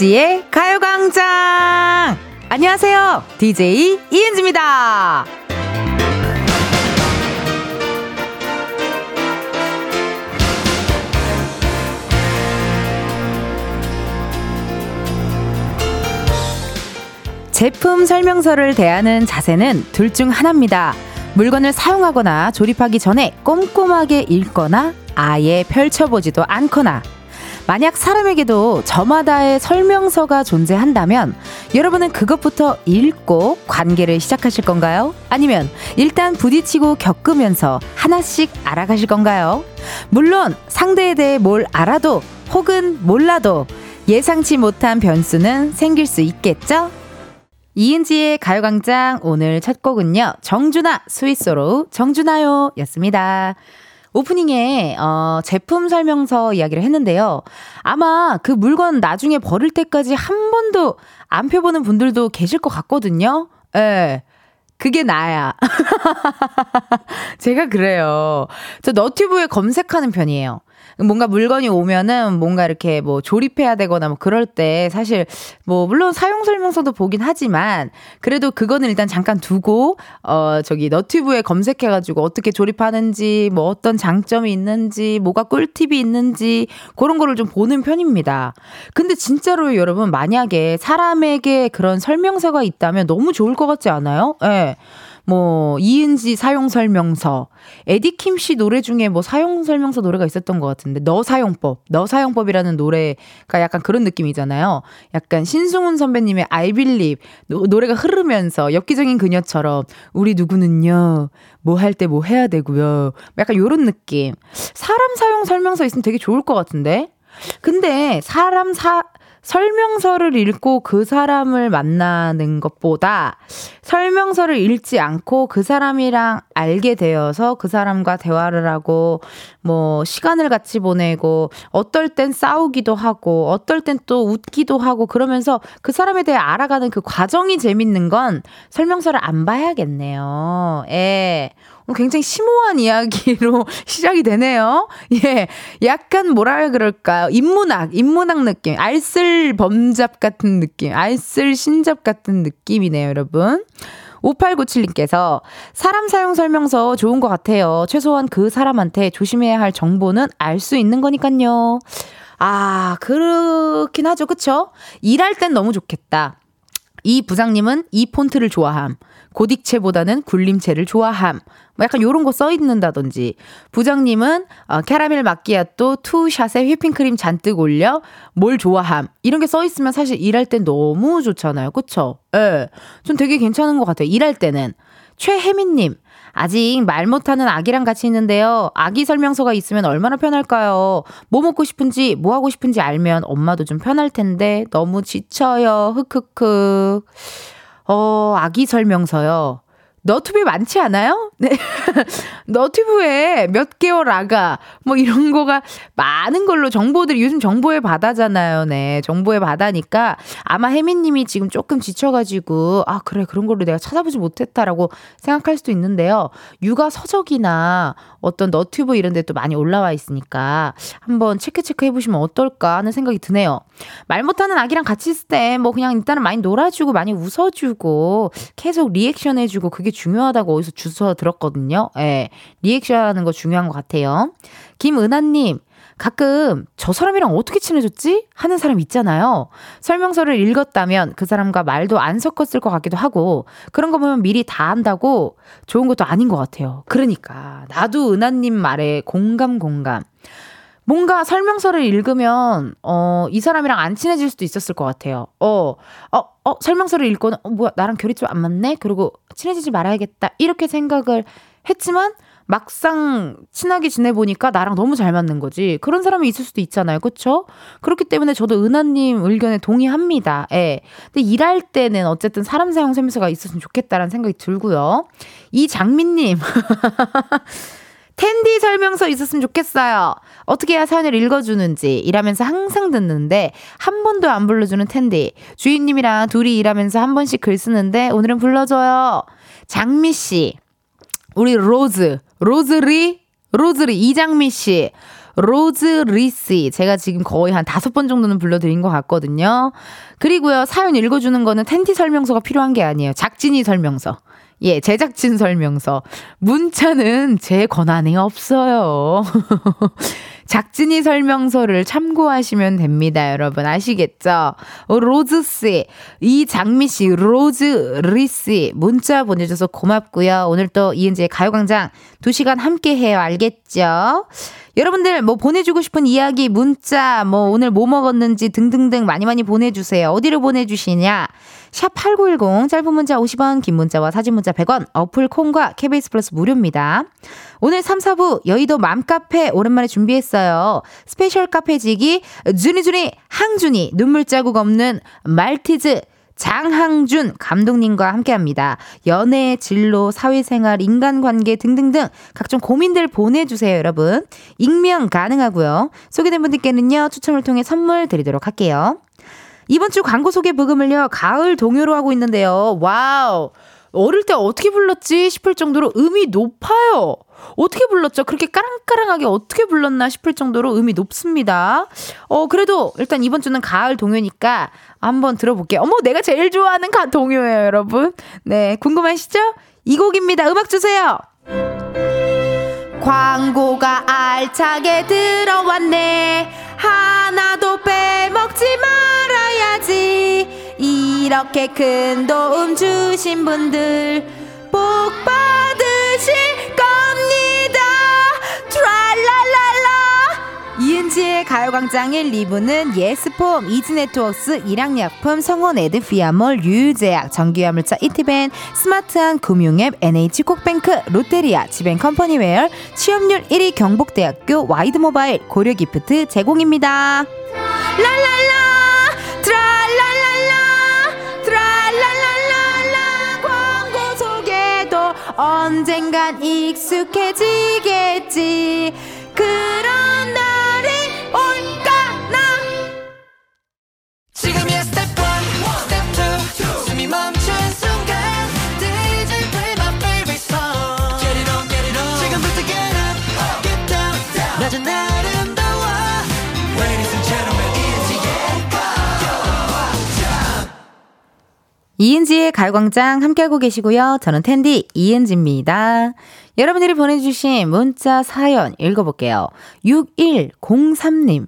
이은지의 가요광장! 안녕하세요. DJ 이은지입니다. 제품 설명서를 대하는 자세는 둘 중 하나입니다. 물건을 사용하거나 조립하기 전에 꼼꼼하게 읽거나 아예 펼쳐보지도 않거나 만약 사람에게도 저마다의 설명서가 존재한다면 여러분은 그것부터 읽고 관계를 시작하실 건가요? 아니면 일단 부딪히고 겪으면서 하나씩 알아가실 건가요? 물론 상대에 대해 뭘 알아도 혹은 몰라도 예상치 못한 변수는 생길 수 있겠죠? 이은지의 가요광장 오늘 첫 곡은요. 정준하 스위스로 정준하요 였습니다. 오프닝에 어, 제품 설명서 이야기를 했는데요. 아마 그 물건 나중에 버릴 때까지 한 번도 안 펴보는 분들도 계실 것 같거든요. 예. 네. 그게 나야. 제가 그래요. 저 너튜브에 검색하는 편이에요. 뭔가 물건이 오면은 뭔가 이렇게 뭐 조립해야 되거나 뭐 그럴 때 사실 뭐 물론 사용 설명서도 보긴 하지만 그래도 그거는 일단 잠깐 두고 어 저기 너튜브에 검색해 가지고 어떻게 조립하는지 뭐 어떤 장점이 있는지 뭐가 꿀팁이 있는지 그런 거를 좀 보는 편입니다. 근데 진짜로 여러분 만약에 사람에게 그런 설명서가 있다면 너무 좋을 것 같지 않아요? 예. 네. 뭐 이은지 사용 설명서, 에디킴 씨 노래 중에 뭐 사용 설명서 노래가 있었던 것 같은데 너 사용법, 너 사용법이라는 노래가 약간 그런 느낌이잖아요. 약간 신승훈 선배님의 I Believe 노래가 흐르면서 엽기적인 그녀처럼 우리 누구는요 뭐 할 때뭐 뭐 해야 되고요. 약간 요런 느낌. 사람 사용 설명서 있으면 되게 좋을 것 같은데. 근데 사람 사 설명서를 읽고 그 사람을 만나는 것보다 설명서를 읽지 않고 그 사람이랑 알게 되어서 그 사람과 대화를 하고 뭐 시간을 같이 보내고 어떨 땐 싸우기도 하고 어떨 땐 또 웃기도 하고 그러면서 그 사람에 대해 알아가는 그 과정이 재밌는 건 설명서를 안 봐야겠네요. 예. 굉장히 심오한 이야기로 시작이 되네요. 예. 약간 뭐라 그럴까요? 인문학, 인문학 느낌. 알쓸 범잡 같은 느낌. 알쓸 신잡 같은 느낌이네요, 여러분. 5897님께서 사람 사용 설명서 좋은 것 같아요. 최소한 그 사람한테 조심해야 할 정보는 알 수 있는 거니까요. 아, 그렇긴 하죠. 그쵸? 일할 땐 너무 좋겠다. 이 부장님은 이 폰트를 좋아함. 고딕체보다는 굴림체를 좋아함. 뭐 약간 요런 거 써 있는다든지. 부장님은 어, 캐러멜 마끼아또 투샷에 휘핑크림 잔뜩 올려 뭘 좋아함. 이런 게 써 있으면 사실 일할 땐 너무 좋잖아요. 그쵸? 예. 네. 좀 되게 괜찮은 것 같아요. 일할 때는. 최혜민님. 아직 말 못하는 아기랑 같이 있는데요. 아기 설명서가 있으면 얼마나 편할까요? 뭐 먹고 싶은지, 뭐 하고 싶은지 알면 엄마도 좀 편할 텐데 너무 지쳐요. 흑흑흑. 어, 아기 설명서요. 너튜브에 많지 않아요? 네. 너튜브에 몇 개월 아가, 뭐 이런 거가 많은 걸로 정보들이 요즘 정보의 바다잖아요. 네. 정보의 바다니까 아마 혜민님이 지금 조금 지쳐가지고, 아, 그래. 그런 걸로 내가 찾아보지 못했다라고 생각할 수도 있는데요. 육아 서적이나 어떤 너튜브 이런 데 또 많이 올라와 있으니까 한번 체크체크 해보시면 어떨까 하는 생각이 드네요. 말 못하는 아기랑 같이 있을 때 뭐 그냥 일단은 많이 놀아주고 많이 웃어주고 계속 리액션 해주고 그게 중요하다고 어디서 주워 들었거든요. 예. 리액션 하는 거 중요한 것 같아요. 김은하님, 가끔 저 사람이랑 어떻게 친해졌지? 하는 사람 있잖아요. 설명서를 읽었다면 그 사람과 말도 안 섞었을 것 같기도 하고 그런 거 보면 미리 다 안다고 좋은 것도 아닌 것 같아요. 그러니까 나도 은하님 말에 공감 공감. 뭔가 설명서를 읽으면 어 이 사람이랑 안 친해질 수도 있었을 것 같아요. 어, 어, 어 설명서를 읽고는 어 뭐야 나랑 결이 좀 안 맞네. 그리고 친해지지 말아야겠다 이렇게 생각을 했지만 막상 친하게 지내보니까 나랑 너무 잘 맞는 거지. 그런 사람이 있을 수도 있잖아요. 그쵸? 그렇기 때문에 저도 은하님 의견에 동의합니다. 예. 근데 일할 때는 어쨌든 사람 사용 설명서가 있었으면 좋겠다라는 생각이 들고요. 이장민님. 텐디 설명서 있었으면 좋겠어요. 어떻게 해야 사연을 읽어주는지 일하면서 항상 듣는데 한 번도 안 불러주는 은디. 주인님이랑 둘이 일하면서 한 번씩 글 쓰는데 오늘은 불러줘요. 장미 씨, 우리 로즈, 로즈리, 로즈리 이장미 씨. 로즈 리씨. 제가 지금 거의 한 다섯 번 정도는 불러드린 것 같거든요. 그리고요, 사연 읽어주는 거는 은디 설명서가 필요한 게 아니에요. 작진이 설명서. 예, 제작진 설명서. 문자는 제 권한이 없어요. 작진이 설명서를 참고하시면 됩니다, 여러분. 아시겠죠? 어, 로즈 씨, 이 장미 씨, 로즈 리 씨, 문자 보내줘서 고맙고요. 오늘 또 이은지의 가요광장 2시간 함께 해요. 알겠죠? 여러분들 뭐 보내주고 싶은 이야기, 문자, 뭐 오늘 뭐 먹었는지 등등등 많이 많이 보내주세요. 어디로 보내주시냐? 샵8910 짧은 문자 50원, 긴 문자와 사진 문자 100원, 어플 콩과 KBS 플러스 무료입니다. 오늘 3, 4부 여의도 맘카페 오랜만에 준비했어요. 스페셜 카페지기 주니주니 항준이 눈물 자국 없는 말티즈 장항준 감독님과 함께 합니다. 연애, 진로, 사회생활, 인간관계 등등등 각종 고민들 보내주세요, 여러분. 익명 가능하고요. 소개된 분들께는요, 추첨을 통해 선물 드리도록 할게요. 이번 주 광고 소개 부금을요, 가을 동요로 하고 있는데요. 와우! 어릴 때 어떻게 불렀지 싶을 정도로 음이 높아요. 어떻게 불렀죠? 그렇게 까랑까랑하게 어떻게 불렀나 싶을 정도로 음이 높습니다. 어, 그래도 일단 이번 주는 가을 동요니까 한번 들어볼게요. 어머, 내가 제일 좋아하는 가 동요예요, 여러분. 네, 궁금하시죠? 이 곡입니다. 음악 주세요. 광고가 알차게 들어왔네. 하나도 빼먹지 말아야지. 이렇게 큰 도움 주신 분들 복 받으실 겁니다. 트랄랄랄라. 이은지의 가요광장 1, 2부는 예스폼, 이지네트웍스, 일양약품, 성원 에드피아몰, 유유제약, 전기화물차 이티벤, 스마트한 금융앱, NH콕뱅크, 롯데리아, 지벤컴퍼니웨어, 취업률 1위 경북대학교, 와이드모바일, 고려기프트 제공입니다. 랄랄라 언젠간 익숙해지겠지. 그런 날이 올까 나? 지금이야 스텝 1, 스텝 2 숨이 멈춘 순간 이은지의 가요광장 함께하고 계시고요. 저는 텐디 이은지입니다. 여러분들이 보내주신 문자 사연 읽어볼게요. 6103님.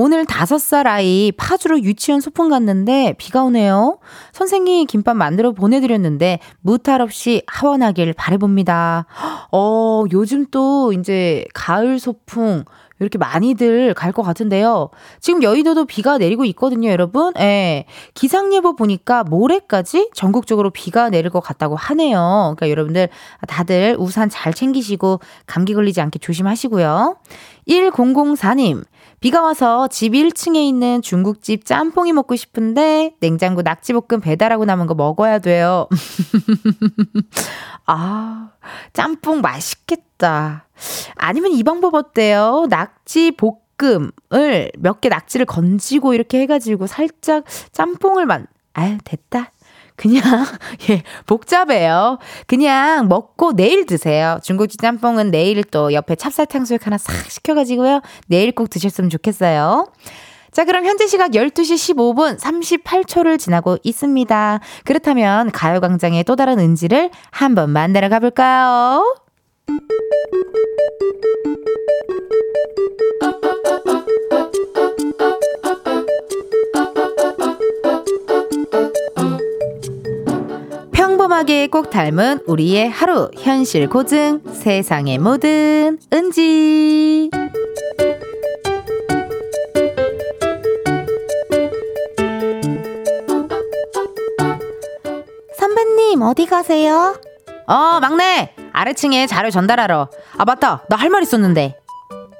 오늘 다섯 살 아이 파주로 유치원 소풍 갔는데 비가 오네요. 선생님 김밥 만들어 보내드렸는데 무탈 없이 하원하길 바래봅니다. 어, 요즘 또 이제 가을 소풍 이렇게 많이들 갈 것 같은데요. 지금 여의도도 비가 내리고 있거든요, 여러분. 예. 기상예보 보니까 모레까지 전국적으로 비가 내릴 것 같다고 하네요. 그러니까 여러분들 다들 우산 잘 챙기시고 감기 걸리지 않게 조심하시고요. 1004님. 비가 와서 집 1층에 있는 중국집 짬뽕이 먹고 싶은데 냉장고 낙지볶음 배달하고 남은 거 먹어야 돼요. 아, 짬뽕 맛있겠다. 아니면 이 방법 어때요? 낙지 볶음을 몇 개 낙지를 건지고 이렇게 해가지고 살짝 짬뽕을 만, 아유, 됐다. 그냥, 예, 복잡해요. 그냥 먹고 내일 드세요. 중국집 짬뽕은 내일 또 옆에 찹쌀 탕수육 하나 싹 시켜가지고요. 내일 꼭 드셨으면 좋겠어요. 자, 그럼 현재 시각 12시 15분 38초를 지나고 있습니다. 그렇다면 가요광장의 또 다른 은지를 한번 만나러 가볼까요? 평범하게 꼭 닮은 우리의 하루. 현실 고증 세상의 모든 은지. 선배님 어디 가세요? 어 막내! 아래층에 자료 전달하러. 아 맞다. 나 할 말 있었는데.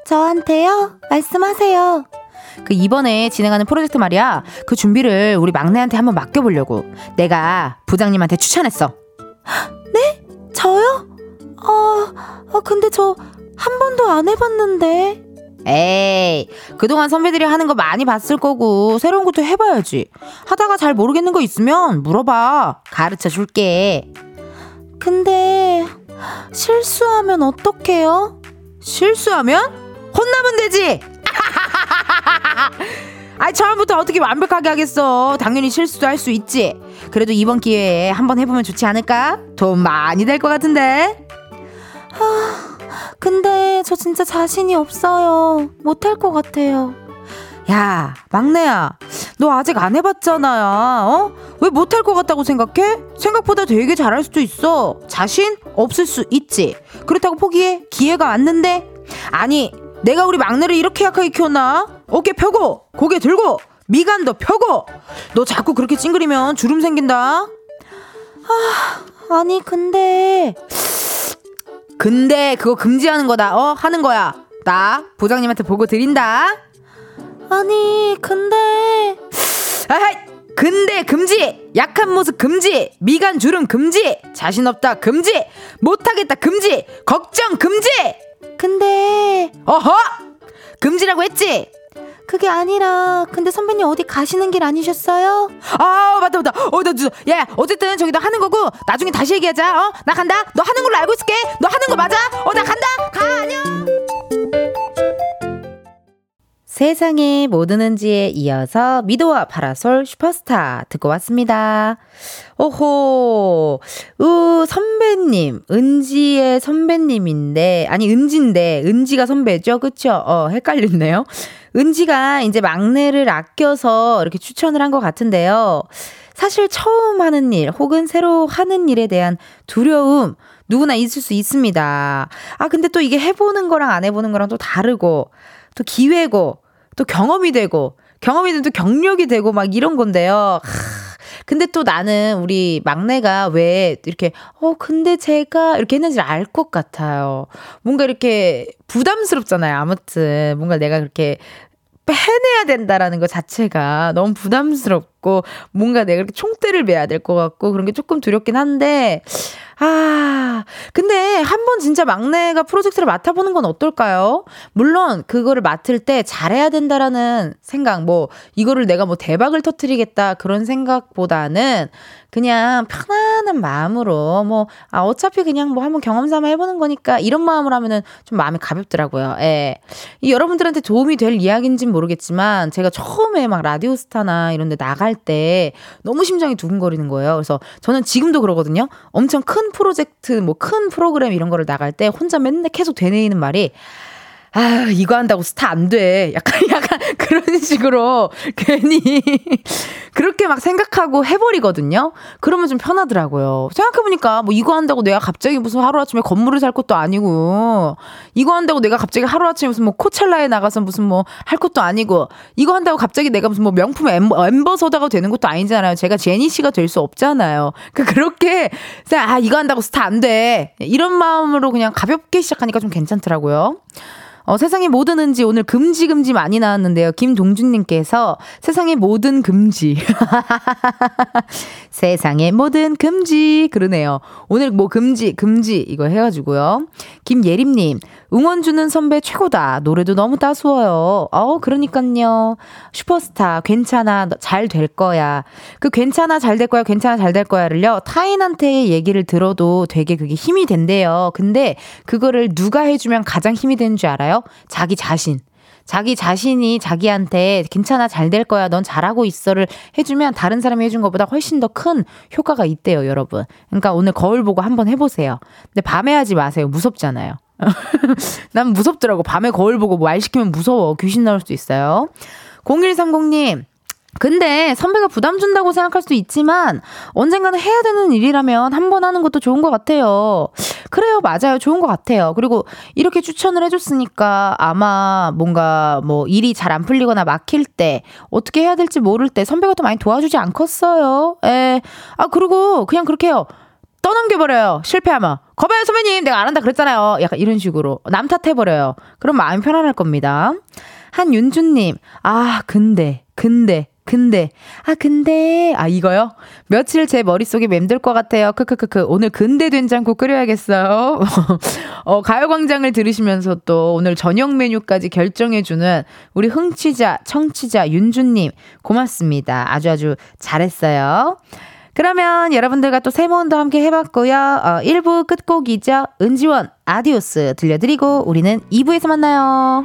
저한테요? 말씀하세요 그 이번에 진행하는 프로젝트 말이야. 그 준비를 우리 막내한테 한번 맡겨보려고. 내가 부장님한테 추천했어. 네? 저요? 어, 어 근데 저 한 번도 안 해봤는데. 에이, 그동안 선배들이 하는 거 많이 봤을 거고, 새로운 것도 해봐야지. 하다가 잘 모르겠는 거 있으면 물어봐. 가르쳐 줄게. 근데, 실수하면 어떡해요? 실수하면? 혼나면 되지! 아이, 처음부터 어떻게 완벽하게 하겠어. 당연히 실수도 할 수 있지. 그래도 이번 기회에 한번 해보면 좋지 않을까? 돈 많이 될 것 같은데? 아, 근데 저 진짜 자신이 없어요. 못할 것 같아요. 야, 막내야. 너 아직 안 해봤잖아. 어? 왜 못할 것 같다고 생각해? 생각보다 되게 잘할 수도 있어. 자신 없을 수 있지. 그렇다고 포기해? 기회가 왔는데? 아니, 내가 우리 막내를 이렇게 약하게 키웠나? 어깨 펴고, 고개 들고, 미간도 펴고. 너 자꾸 그렇게 찡그리면 주름 생긴다. 아, 아니, 근데. 근데 그거 금지하는 거다. 어? 하는 거야. 나 부장님한테 보고 드린다. 아니, 근데. 아하이! 근데 금지! 약한 모습 금지! 미간 주름 금지! 자신 없다 금지! 못하겠다 금지! 걱정 금지! 근데. 어허! 금지라고 했지? 그게 아니라 근데 선배님 어디 가시는 길 아니셨어요? 아 맞다 맞다 어나 야 어쨌든 저기도 하는 거고 나중에 다시 얘기하자 어나 간다 너 하는 걸로 알고 있을게 너 하는 거 맞아 어 나 간다 가 안녕 세상에 뭐 드는지에 이어서 미도와 파라솔 슈퍼스타 듣고 왔습니다. 오호, 으, 선배님, 은지의 선배님인데, 아니, 은지인데, 은지가 선배죠? 그쵸? 어, 헷갈렸네요. 은지가 이제 막내를 아껴서 이렇게 추천을 한 것 같은데요. 사실 처음 하는 일, 혹은 새로 하는 일에 대한 두려움, 누구나 있을 수 있습니다. 아, 근데 또 이게 해보는 거랑 안 해보는 거랑 또 다르고, 또 기회고, 또 경험이 되고 경험이 되면 또 경력이 되고 막 이런 건데요. 하, 근데 또 나는 우리 막내가 왜 이렇게 어 근데 제가 이렇게 했는지 알것 같아요. 뭔가 이렇게 부담스럽잖아요. 아무튼 뭔가 내가 그렇게 해내야 된다라는 것 자체가 너무 부담스럽고 뭔가 내가 이렇게 총대를 매야 될 것 같고 그런 게 조금 두렵긴 한데 아, 근데 한번 진짜 막내가 프로젝트를 맡아보는 건 어떨까요? 물론 그거를 맡을 때 잘해야 된다라는 생각, 뭐 이거를 내가 뭐 대박을 터트리겠다 그런 생각보다는 그냥 편안한 마음으로 뭐 아, 어차피 그냥 뭐 한번 경험 삼아 해보는 거니까 이런 마음으로 하면은 좀 마음이 가볍더라고요. 예. 이 여러분들한테 도움이 될 이야기인지는 모르겠지만 제가 처음에 막 라디오스타나 이런 데 나갈 때 너무 심장이 두근거리는 거예요. 그래서 저는 지금도 그러거든요. 엄청 큰 프로젝트, 뭐 큰 프로그램 이런 거를 나갈 때 혼자 맨날 계속 되뇌이는 말이 아, 이거 한다고 스타 안 돼. 약간, 약간 그런 식으로 괜히 그렇게 막 생각하고 해버리거든요. 그러면 좀 편하더라고요. 생각해보니까 뭐 이거 한다고 내가 갑자기 무슨 하루아침에 건물을 살 것도 아니고 이거 한다고 내가 갑자기 하루아침에 무슨 뭐 코첼라에 나가서 무슨 뭐 할 것도 아니고 이거 한다고 갑자기 내가 무슨 뭐 명품 amba, ambassador가 되는 것도 아니잖아요. 제가 제니 씨가 될 수 없잖아요. 그러니까 그렇게 아, 이거 한다고 스타 안 돼. 이런 마음으로 그냥 가볍게 시작하니까 좀 괜찮더라고요. 어, 세상에 뭐 드는지 오늘 금지 금지 많이 나왔는데요. 김동준님께서 세상에 모든 금지. 세상에 모든 금지. 그러네요. 오늘 뭐 금지, 금지 이거 해가지고요. 김예림님, 응원 주는 선배 최고다. 노래도 너무 따스워요. 어, 그러니까요. 슈퍼스타, 괜찮아. 잘 될 거야. 그 괜찮아, 잘 될 거야, 괜찮아, 잘 될 거야를요. 타인한테 얘기를 들어도 되게 그게 힘이 된대요. 근데 그거를 누가 해주면 가장 힘이 되는 줄 알아요? 자기 자신. 자기 자신이 자기한테 괜찮아 잘 될 거야 넌 잘하고 있어를 해주면 다른 사람이 해준 것보다 훨씬 더 큰 효과가 있대요 여러분. 그러니까 오늘 거울 보고 한번 해보세요. 근데 밤에 하지 마세요. 무섭잖아요. 난 무섭더라고. 밤에 거울 보고 말 시키면 무서워. 귀신 나올 수도 있어요. 0130님 근데 선배가 부담 준다고 생각할 수도 있지만 언젠가는 해야 되는 일이라면 한 번 하는 것도 좋은 것 같아요. 그래요, 맞아요. 좋은 것 같아요. 그리고 이렇게 추천을 해줬으니까 아마 뭔가 뭐 일이 잘 안 풀리거나 막힐 때 어떻게 해야 될지 모를 때 선배가 더 많이 도와주지 않겠어요. 에. 아, 그리고 그냥 그렇게 해요. 떠넘겨버려요. 실패하면. 거봐요, 선배님. 내가 안 한다 그랬잖아요. 약간 이런 식으로. 남 탓해버려요. 그럼 마음이 편안할 겁니다. 한윤주님, 아, 근데, 근데, 근데 아 근데 아 이거요? 며칠 제 머릿속에 맴돌 것 같아요. 크크크크 오늘 근대 된장국 끓여야겠어요. 어 가요광장을 들으시면서 또 오늘 저녁 메뉴까지 결정해주는 우리 흥취자 청취자 윤주님 고맙습니다. 아주 아주 잘했어요. 그러면 여러분들과 또 세모원도 함께 해봤고요. 어, 1부 끝곡이죠. 은지원 아디오스 들려드리고 우리는 2부에서 만나요.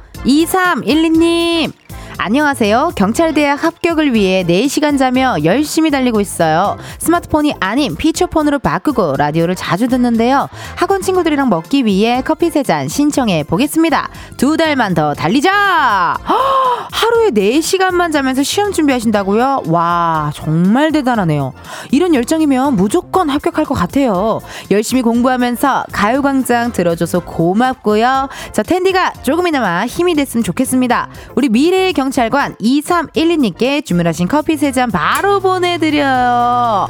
2312님. 안녕하세요. 경찰대학 합격을 위해 4시간 자며 열심히 달리고 있어요. 스마트폰이 아닌 피처폰으로 바꾸고 라디오를 자주 듣는데요. 학원 친구들이랑 먹기 위해 커피 3잔 신청해 보겠습니다. 두 달만 더 달리자! 하루에 4시간만 자면서 시험 준비하신다고요? 와, 정말 대단하네요. 이런 열정이면 무조건 합격할 것 같아요. 열심히 공부하면서 가요광장 들어줘서 고맙고요. 저 텐디가 조금이나마 힘이 됐으면 좋겠습니다. 우리 미래의 경 경찰관 2312님께 주문하신 커피 세 잔 바로 보내드려요.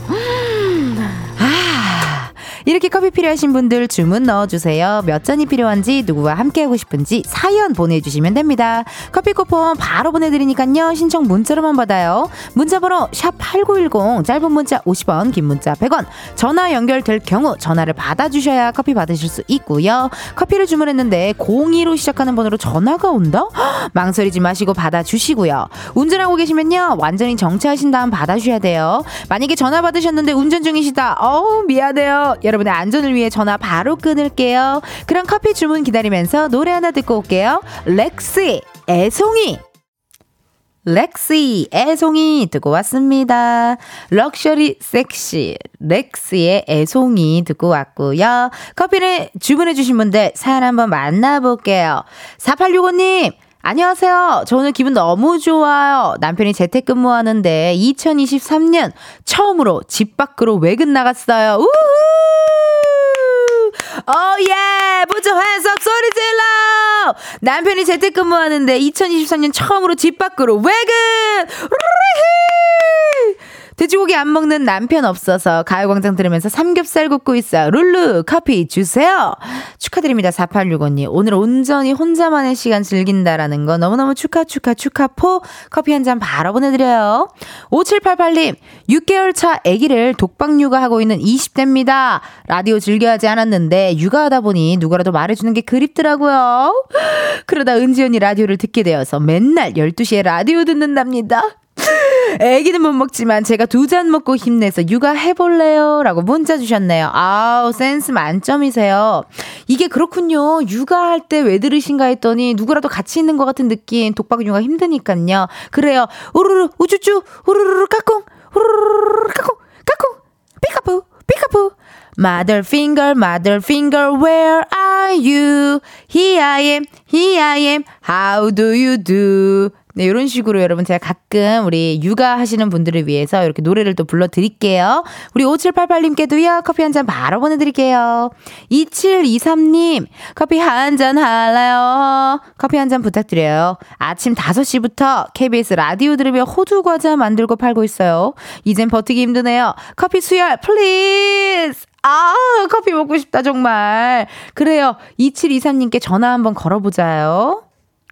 이렇게 커피 필요하신 분들 주문 넣어주세요. 몇 잔이 필요한지 누구와 함께하고 싶은지 사연 보내주시면 됩니다. 커피 쿠폰 바로 보내드리니까요. 신청 문자로만 받아요. 문자번호 샵8910 짧은 문자 50원 긴 문자 100원 전화 연결될 경우 전화를 받아주셔야 커피 받으실 수 있고요. 커피를 주문했는데 02로 시작하는 번호로 전화가 온다? 망설이지 마시고 받아주시고요. 운전하고 계시면요. 완전히 정차하신 다음 받아주셔야 돼요. 만약에 전화 받으셨는데 운전 중이시다. 어우 미안해요. 여러분의 안전을 위해 전화 바로 끊을게요. 그럼 커피 주문 기다리면서 노래 하나 듣고 올게요. 렉시 애송이 렉시 애송이 듣고 왔습니다. 럭셔리 섹시 렉시의 애송이 듣고 왔고요. 커피를 주문해 주신 분들 사연 한번 만나볼게요. 4865님 안녕하세요. 저 오늘 기분 너무 좋아요. 남편이 재택근무하는데 2023년 처음으로 집 밖으로 외근 나갔어요. 우후! 어예! 부처 환석 소리 질러! 남편이 재택근무하는데 2023년 처음으로 집 밖으로 외근! 우르히! 돼지고기 안 먹는 남편 없어서 가요광장 들으면서 삼겹살 굽고 있어요. 룰루 커피 주세요. 축하드립니다. 4865님. 오늘 온전히 혼자만의 시간 즐긴다라는 거 너무너무 축하 축하 축하포 커피 한 잔 바로 보내드려요. 5788님. 6개월 차 아기를 독박 육아하고 있는 20대입니다. 라디오 즐겨하지 않았는데 육아하다 보니 누구라도 말해주는 게 그립더라고요. 그러다 은지 언니 라디오를 듣게 되어서 맨날 12시에 라디오 듣는답니다. 애기는 못 먹지만 제가 두 잔 먹고 힘내서 육아해볼래요? 라고 문자 주셨네요. 아우, 센스 만점이세요. 이게 그렇군요. 육아할 때 왜 들으신가 했더니 누구라도 같이 있는 것 같은 느낌. 독박 육아 힘드니까요. 그래요. 우르르, 우쭈쭈, 우르르, 까꿍, 우르르, 까꿍, 까꿍, 삐카푸, 삐카푸. Mother finger, mother finger, where are you? Here I am, here I am, how do you do? 네, 이런 식으로 여러분 제가 가끔 우리 육아하시는 분들을 위해서 이렇게 노래를 또 불러드릴게요. 우리 5788님께도요, 커피 한 잔 바로 보내드릴게요. 2723님, 커피 한 잔 할래요? 커피 한 잔 부탁드려요. 아침 5시부터 KBS 라디오 들으며 호두 과자 만들고 팔고 있어요. 이젠 버티기 힘드네요. 커피 수혈, please! 아, 커피 먹고 싶다, 정말. 그래요. 2723님께 전화 한번 걸어보자요.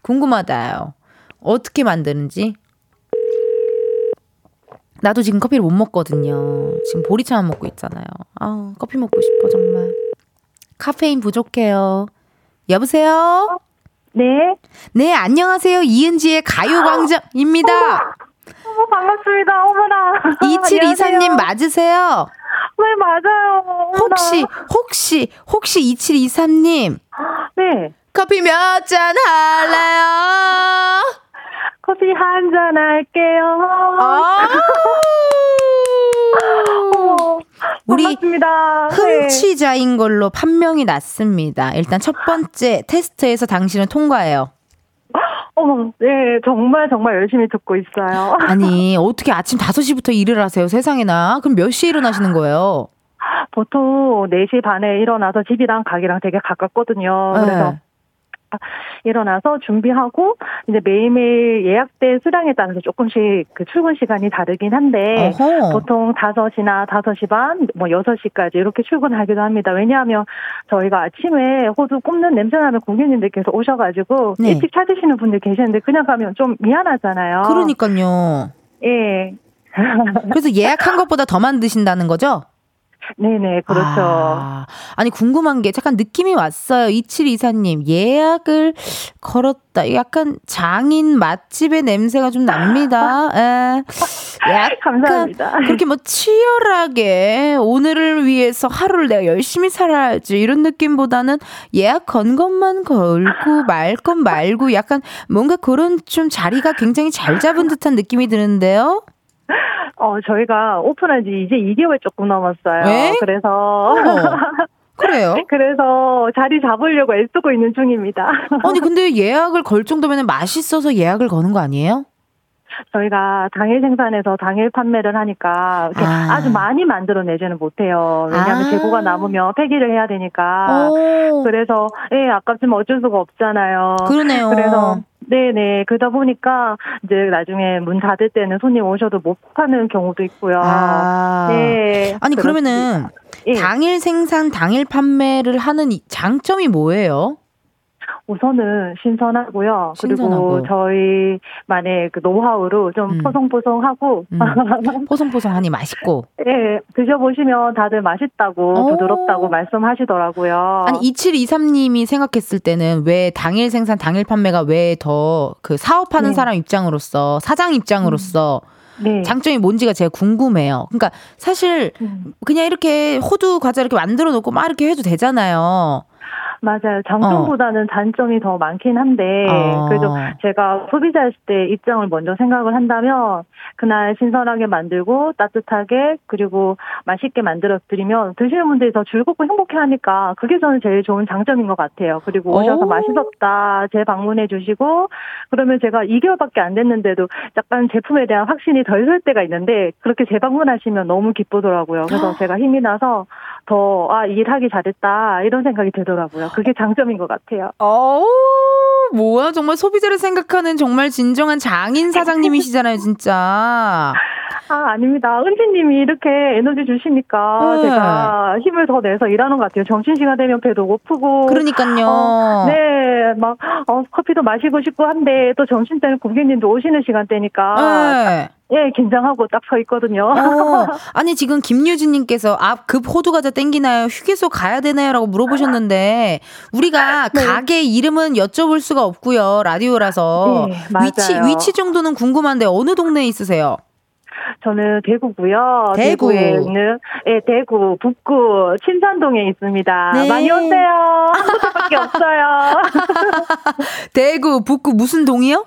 궁금하다요. 어떻게 만드는지. 나도 지금 커피를 못 먹거든요. 지금 보리차만 먹고 있잖아요. 아, 커피 먹고 싶어 정말. 카페인 부족해요. 여보세요? 네. 네, 안녕하세요. 이은지의 가요광장입니다. 어머, 반갑습니다. 어머나. 2724님 맞으세요? 네, 맞아요. 어머나. 혹시, 혹시, 혹시 2723님. 네. 커피 몇 잔 할래요? 커피 한 잔 할게요. 아~ 어머, 우리 반갑습니다. 네. 흥취자인 걸로 판명이 났습니다. 일단 첫 번째 테스트에서 당신은 통과해요. 어머, 네, 정말 정말 열심히 듣고 있어요. 아니, 어떻게 아침 5시부터 일을 하세요, 세상에나? 그럼 몇 시에 일어나시는 거예요? 보통 4시 반에 일어나서 집이랑 가게랑 되게 가깝거든요. 그래서 네. 일어나서 준비하고 이제 매일매일 예약된 수량에 따라서 조금씩 그 출근 시간이 다르긴 한데 어허. 보통 5시나 5시 반, 뭐 6시까지 이렇게 출근하기도 합니다. 왜냐하면 저희가 아침에 호두 굽는 냄새 나는 고객님들께서 오셔가지고 네. 일찍 찾으시는 분들 계시는데 그냥 가면 좀 미안하잖아요. 그러니까요. 예. 그래서 예약한 것보다 더 만드신다는 거죠? 네네, 그렇죠. 아, 니 궁금한 게 잠깐 느낌이 왔어요. 2724님, 예약을 걸었다. 약간 장인 맛집의 냄새가 좀 납니다. 에, 감사합니다. 그렇게 뭐 치열하게 오늘을 위해서 하루를 내가 열심히 살아야지 이런 느낌보다는 예약 건 것만 걸고 말 건 말고 약간 뭔가 그런 좀 자리가 굉장히 잘 잡은 듯한 느낌이 드는데요. 어, 저희가 오픈한 지 이제 2개월 조금 넘었어요. 에? 그래서. 어. 그래요? 그래서 자리 잡으려고 애쓰고 있는 중입니다. 아니, 근데 예약을 걸 정도면 맛있어서 예약을 거는 거 아니에요? 저희가 당일 생산해서 당일 판매를 하니까 아. 주 많이 만들어내지는 못해요. 왜냐하면 아. 재고가 남으면 폐기를 해야 되니까. 오. 그래서 예 아깝지만 어쩔 수가 없잖아요. 그러네요. 그래서 네네. 그러다 보니까 이제 나중에 문 닫을 때는 손님 오셔도 못 파는 경우도 있고요. 아. 네. 아니, 그렇습니다. 그러면은 예. 당일 생산, 당일 판매를 하는 장점이 뭐예요? 우선은 신선하고요. 신선하고. 그리고 저희만의 그 노하우로 좀 음. 포송포송하고 음. 포송포송하니 맛있고. 예, 드셔보시면 다들 맛있다고 부드럽다고 말씀하시더라고요. 아니 2723님이 생각했을 때는 왜 당일 생산 당일 판매가 왜 더 그 사업하는 네. 사람 입장으로서 사장 입장으로서 음. 네. 장점이 뭔지가 제가 궁금해요. 그러니까 사실 음. 그냥 이렇게 호두 과자 이렇게 만들어 놓고 막 이렇게 해도 되잖아요. 맞아요. 장점보다는 어. 단점이 더 많긴 한데, 어. 그래도 제가 소비자였을 때 입장을 먼저 생각을 한다면, 그날 신선하게 만들고, 따뜻하게, 그리고 맛있게 만들어 드리면, 드시는 분들이 더 즐겁고 행복해 하니까, 그게 저는 제일 좋은 장점인 것 같아요. 그리고 오셔서 오. 맛있었다, 재방문해 주시고, 그러면 제가 2개월밖에 안 됐는데도 약간 제품에 대한 확신이 덜 설 때가 있는데, 그렇게 재방문하시면 너무 기쁘더라고요. 그래서 제가 힘이 나서, 더, 아, 일하기 잘했다, 이런 생각이 들더라고요. 그게 장점인 것 같아요. 어 뭐야, 정말 소비자를 생각하는 정말 진정한 장인 사장님이시잖아요, 진짜. 아, 아닙니다. 은지님이 이렇게 에너지 주시니까 네. 제가 힘을 더 내서 일하는 것 같아요. 점심시간 되면 배도 고프고. 그러니까요. 어, 네, 막, 어, 커피도 마시고 싶고 한데 또 점심 때는 고객님도 오시는 시간대니까. 네. 예, 긴장하고 딱 서 있거든요. 어, 아니, 지금 김유진님께서 앞급 호두 과자 땡기나요? 휴게소 가야 되나요? 라고 물어보셨는데, 우리가 네. 가게 이름은 여쭤볼 수가 없고요. 라디오라서. 네, 위치, 위치 정도는 궁금한데, 어느 동네에 있으세요? 저는 대구고요. 대구. 대구에 있는 예, 대구 북구 친산동에 있습니다. 네. 많이 오세요. 한 곳밖에 없어요. 대구 북구 무슨 동이요?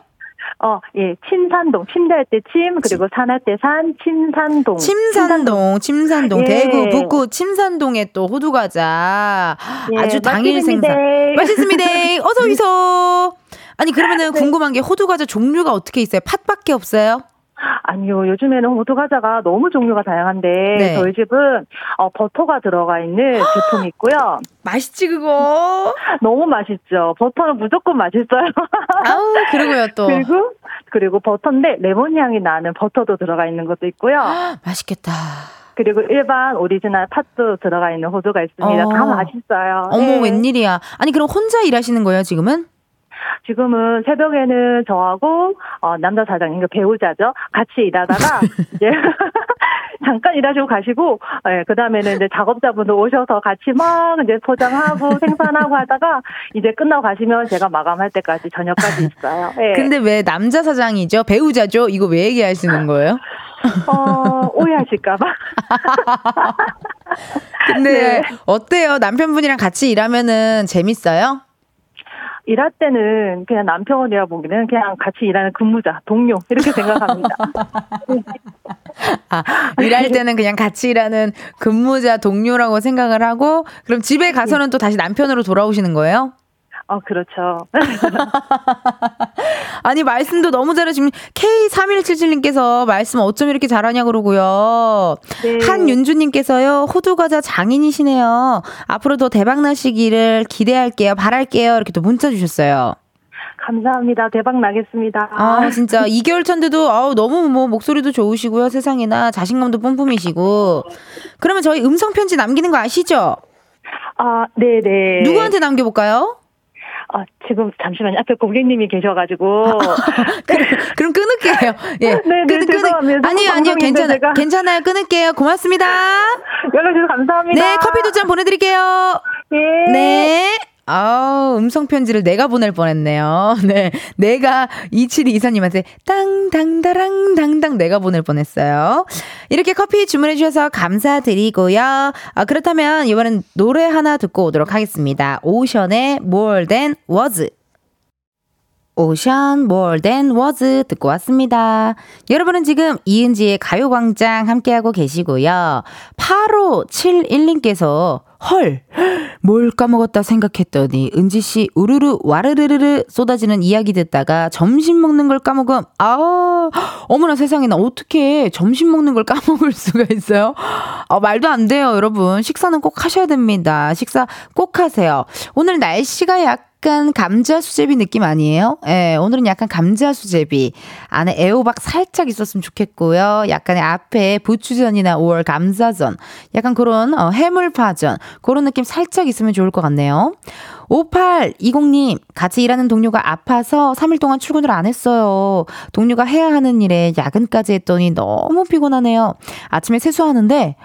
어, 예, 침산동, 침대할 때 침, 그리고 산할 때 산, 침산동. 침산동, 침산동, 예. 대구, 북구, 침산동에 또 호두과자. 예, 아주 당일 생산. 맛있습니다. 어서 오이소. 아니, 그러면은 네. 궁금한 게 호두과자 종류가 어떻게 있어요? 팥밖에 없어요? 아니요, 요즘에는 호두 과자가 너무 종류가 다양한데 네. 저희 집은 어, 버터가 들어가 있는 제품이 있고요. 맛있지 그거? 너무 맛있죠. 버터는 무조건 맛있어요. 아우 그리고요 또 그리고 그리고 버터인데 레몬 향이 나는 버터도 들어가 있는 것도 있고요. 맛있겠다. 그리고 일반 오리지널 팥도 들어가 있는 호두가 있습니다. 어. 다 맛있어요. 어머 네. 웬일이야. 아니 그럼 혼자 일하시는 거예요 지금은? 지금은 새벽에는 저하고 어, 남자 사장님, 그 배우자죠. 같이 일하다가 이제 잠깐 일하시고 가시고, 예, 그 다음에는 이제 작업자분들 오셔서 같이 막 이제 포장하고 생산하고 하다가 이제 끝나고 가시면 제가 마감할 때까지 저녁까지 있어요. 예. 근데 왜 남자 사장이죠? 배우자죠? 이거 왜 얘기하시는 거예요? 어, 오해하실까봐. 근데 네. 어때요? 남편분이랑 같이 일하면은 재밌어요? 일할 때는 그냥 남편이라 보기는 그냥 같이 일하는 근무자, 동료 이렇게 생각합니다. 아, 일할 때는 그냥 같이 일하는 근무자, 동료라고 생각을 하고 그럼 집에 가서는 또 다시 남편으로 돌아오시는 거예요? 어, 그렇죠. 아니, 말씀도 너무 잘하시면, K3177님께서 말씀 어쩜 이렇게 잘하냐 그러고요. 네. 한윤주님께서요, 호두과자 장인이시네요. 앞으로 도 대박나시기를 기대할게요, 바랄게요. 이렇게 또 문자 주셨어요. 감사합니다. 대박 나겠습니다. 아, 진짜 2개월 차인데도 아우 너무 뭐 목소리도 좋으시고요. 세상에나 자신감도 뿜뿜이시고. 그러면 저희 음성 편지 남기는 거 아시죠? 아, 네, 네. 누구한테 남겨 볼까요? 아, 지금 잠시만요. 앞에 고객님이 계셔가지고. 그럼, 그럼 끊을게요. 예. 네, 네, 끊, 죄송합니다. 아니요, 아니요. 괜찮아요. 제가. 괜찮아요. 끊을게요. 고맙습니다. 연락 주셔서 감사합니다. 네, 커피 두잔 보내드릴게요. 예. 네. 아 음성 편지를 내가 보낼 뻔했네요. 네. 내가 2724님한테 땅 당다랑 당당 내가 보낼 뻔했어요. 이렇게 커피 주문해 주셔서 감사드리고요. 아, 그렇다면 이번엔 노래 하나 듣고 오도록 하겠습니다. 오션의 More Than Was. 오션 More Than Was 듣고 왔습니다. 여러분은 지금 이은지의 가요광장 함께하고 계시고요. 8571님께서 헐, 뭘 까먹었다 생각했더니 은지씨 우르르 와르르르르 쏟아지는 이야기 듣다가 점심 먹는 걸 까먹음. 아, 어머나 세상에 나 어떻게 점심 먹는 걸 까먹을 수가 있어요? 아, 말도 안 돼요, 여러분. 식사는 꼭 하셔야 됩니다. 식사 꼭 하세요. 오늘 날씨가 약 약간 감자 수제비 느낌 아니에요? 예, 오늘은 약간 감자 수제비. 안에 애호박 살짝 있었으면 좋겠고요. 약간의 앞에 부추전이나 5월 감자전. 약간 그런 어, 해물파전. 그런 느낌 살짝 있으면 좋을 것 같네요. 5820님, 같이 일하는 동료가 아파서 3일 동안 출근을 안 했어요. 동료가 해야 하는 일에 야근까지 했더니 너무 피곤하네요. 아침에 세수하는데,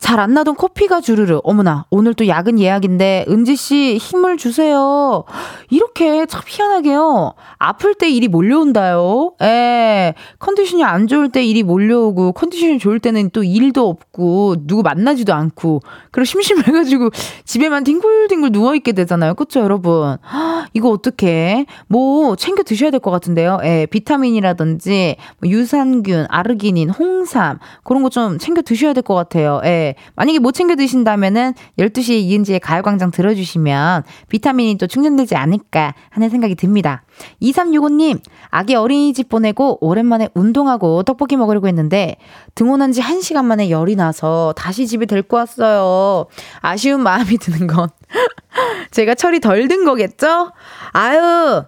잘 안 나던 커피가 주르르. 어머나, 오늘 또 야근 예약인데, 은지씨 힘을 주세요. 이렇게 참 희한하게요. 아플 때 일이 몰려온다요. 예. 컨디션이 안 좋을 때 일이 몰려오고, 컨디션이 좋을 때는 또 일도 없고, 누구 만나지도 않고, 그리고 심심해가지고 집에만 뒹굴뒹굴 누워있게 되잖아요. 그쵸, 여러분? 이거 어떻게? 뭐, 챙겨 드셔야 될 것 같은데요. 예, 비타민이라든지, 뭐 유산균, 아르기닌, 홍삼, 그런 거 좀 챙겨 드셔야 될 것 같아요. 예. 만약에 못 챙겨 드신다면은 12시에 이은지의 가요광장 들어주시면 비타민이 또 충전되지 않을까 하는 생각이 듭니다. 2365님, 아기 어린이집 보내고 오랜만에 운동하고 떡볶이 먹으려고 했는데 등원한 지 1시간 만에 열이 나서 다시 집에 데리고 왔어요. 아쉬운 마음이 드는 건 제가 철이 덜 든 거겠죠? 아유,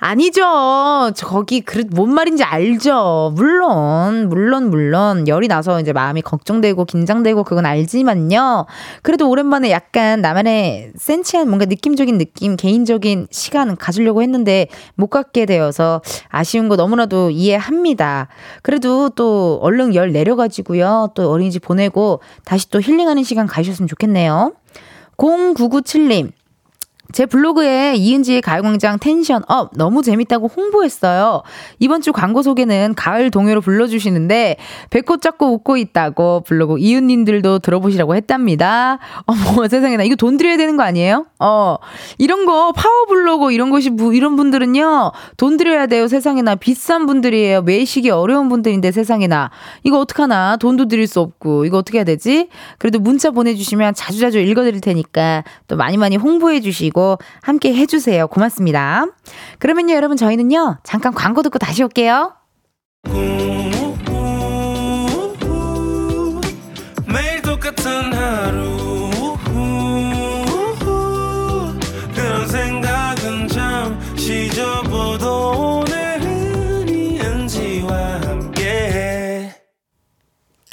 아니죠. 거기 그릇 뭔 말인지 알죠. 물론, 물론, 물론 열이 나서 이제 마음이 걱정되고 긴장되고 그건 알지만요. 그래도 오랜만에 약간 나만의 센치한 뭔가 느낌적인 느낌, 개인적인 시간 가지려고 했는데 못 갖게 되어서 아쉬운 거 너무나도 이해합니다. 그래도 또 얼른 열 내려가지고요. 또 어린이집 보내고 다시 또 힐링하는 시간 가셨으면 좋겠네요. 0997님. 제 블로그에 이은지의 가요광장 텐션업 너무 재밌다고 홍보했어요. 이번 주 광고 소개는 가을 동요로 불러주시는데 배꼽 잡고 웃고 있다고 블로그 이웃님들도 들어보시라고 했답니다. 어머 세상에나 이거 돈 들여야 되는 거 아니에요? 어 이런 거 파워 블로그 이런 것이 이런 분들은요 돈 들여야 돼요 세상에나 비싼 분들이에요 매식이 어려운 분들인데 세상에나 이거 어떡하나 돈도 드릴 수 없고 이거 어떻게 해야 되지? 그래도 문자 보내주시면 자주자주 읽어드릴 테니까 또 많이 많이 홍보해 주시고 주시고 함께 해주세요. 고맙습니다. 그러면요, 여러분, 저희는요, 잠깐 광고 듣고 다시 올게요. 매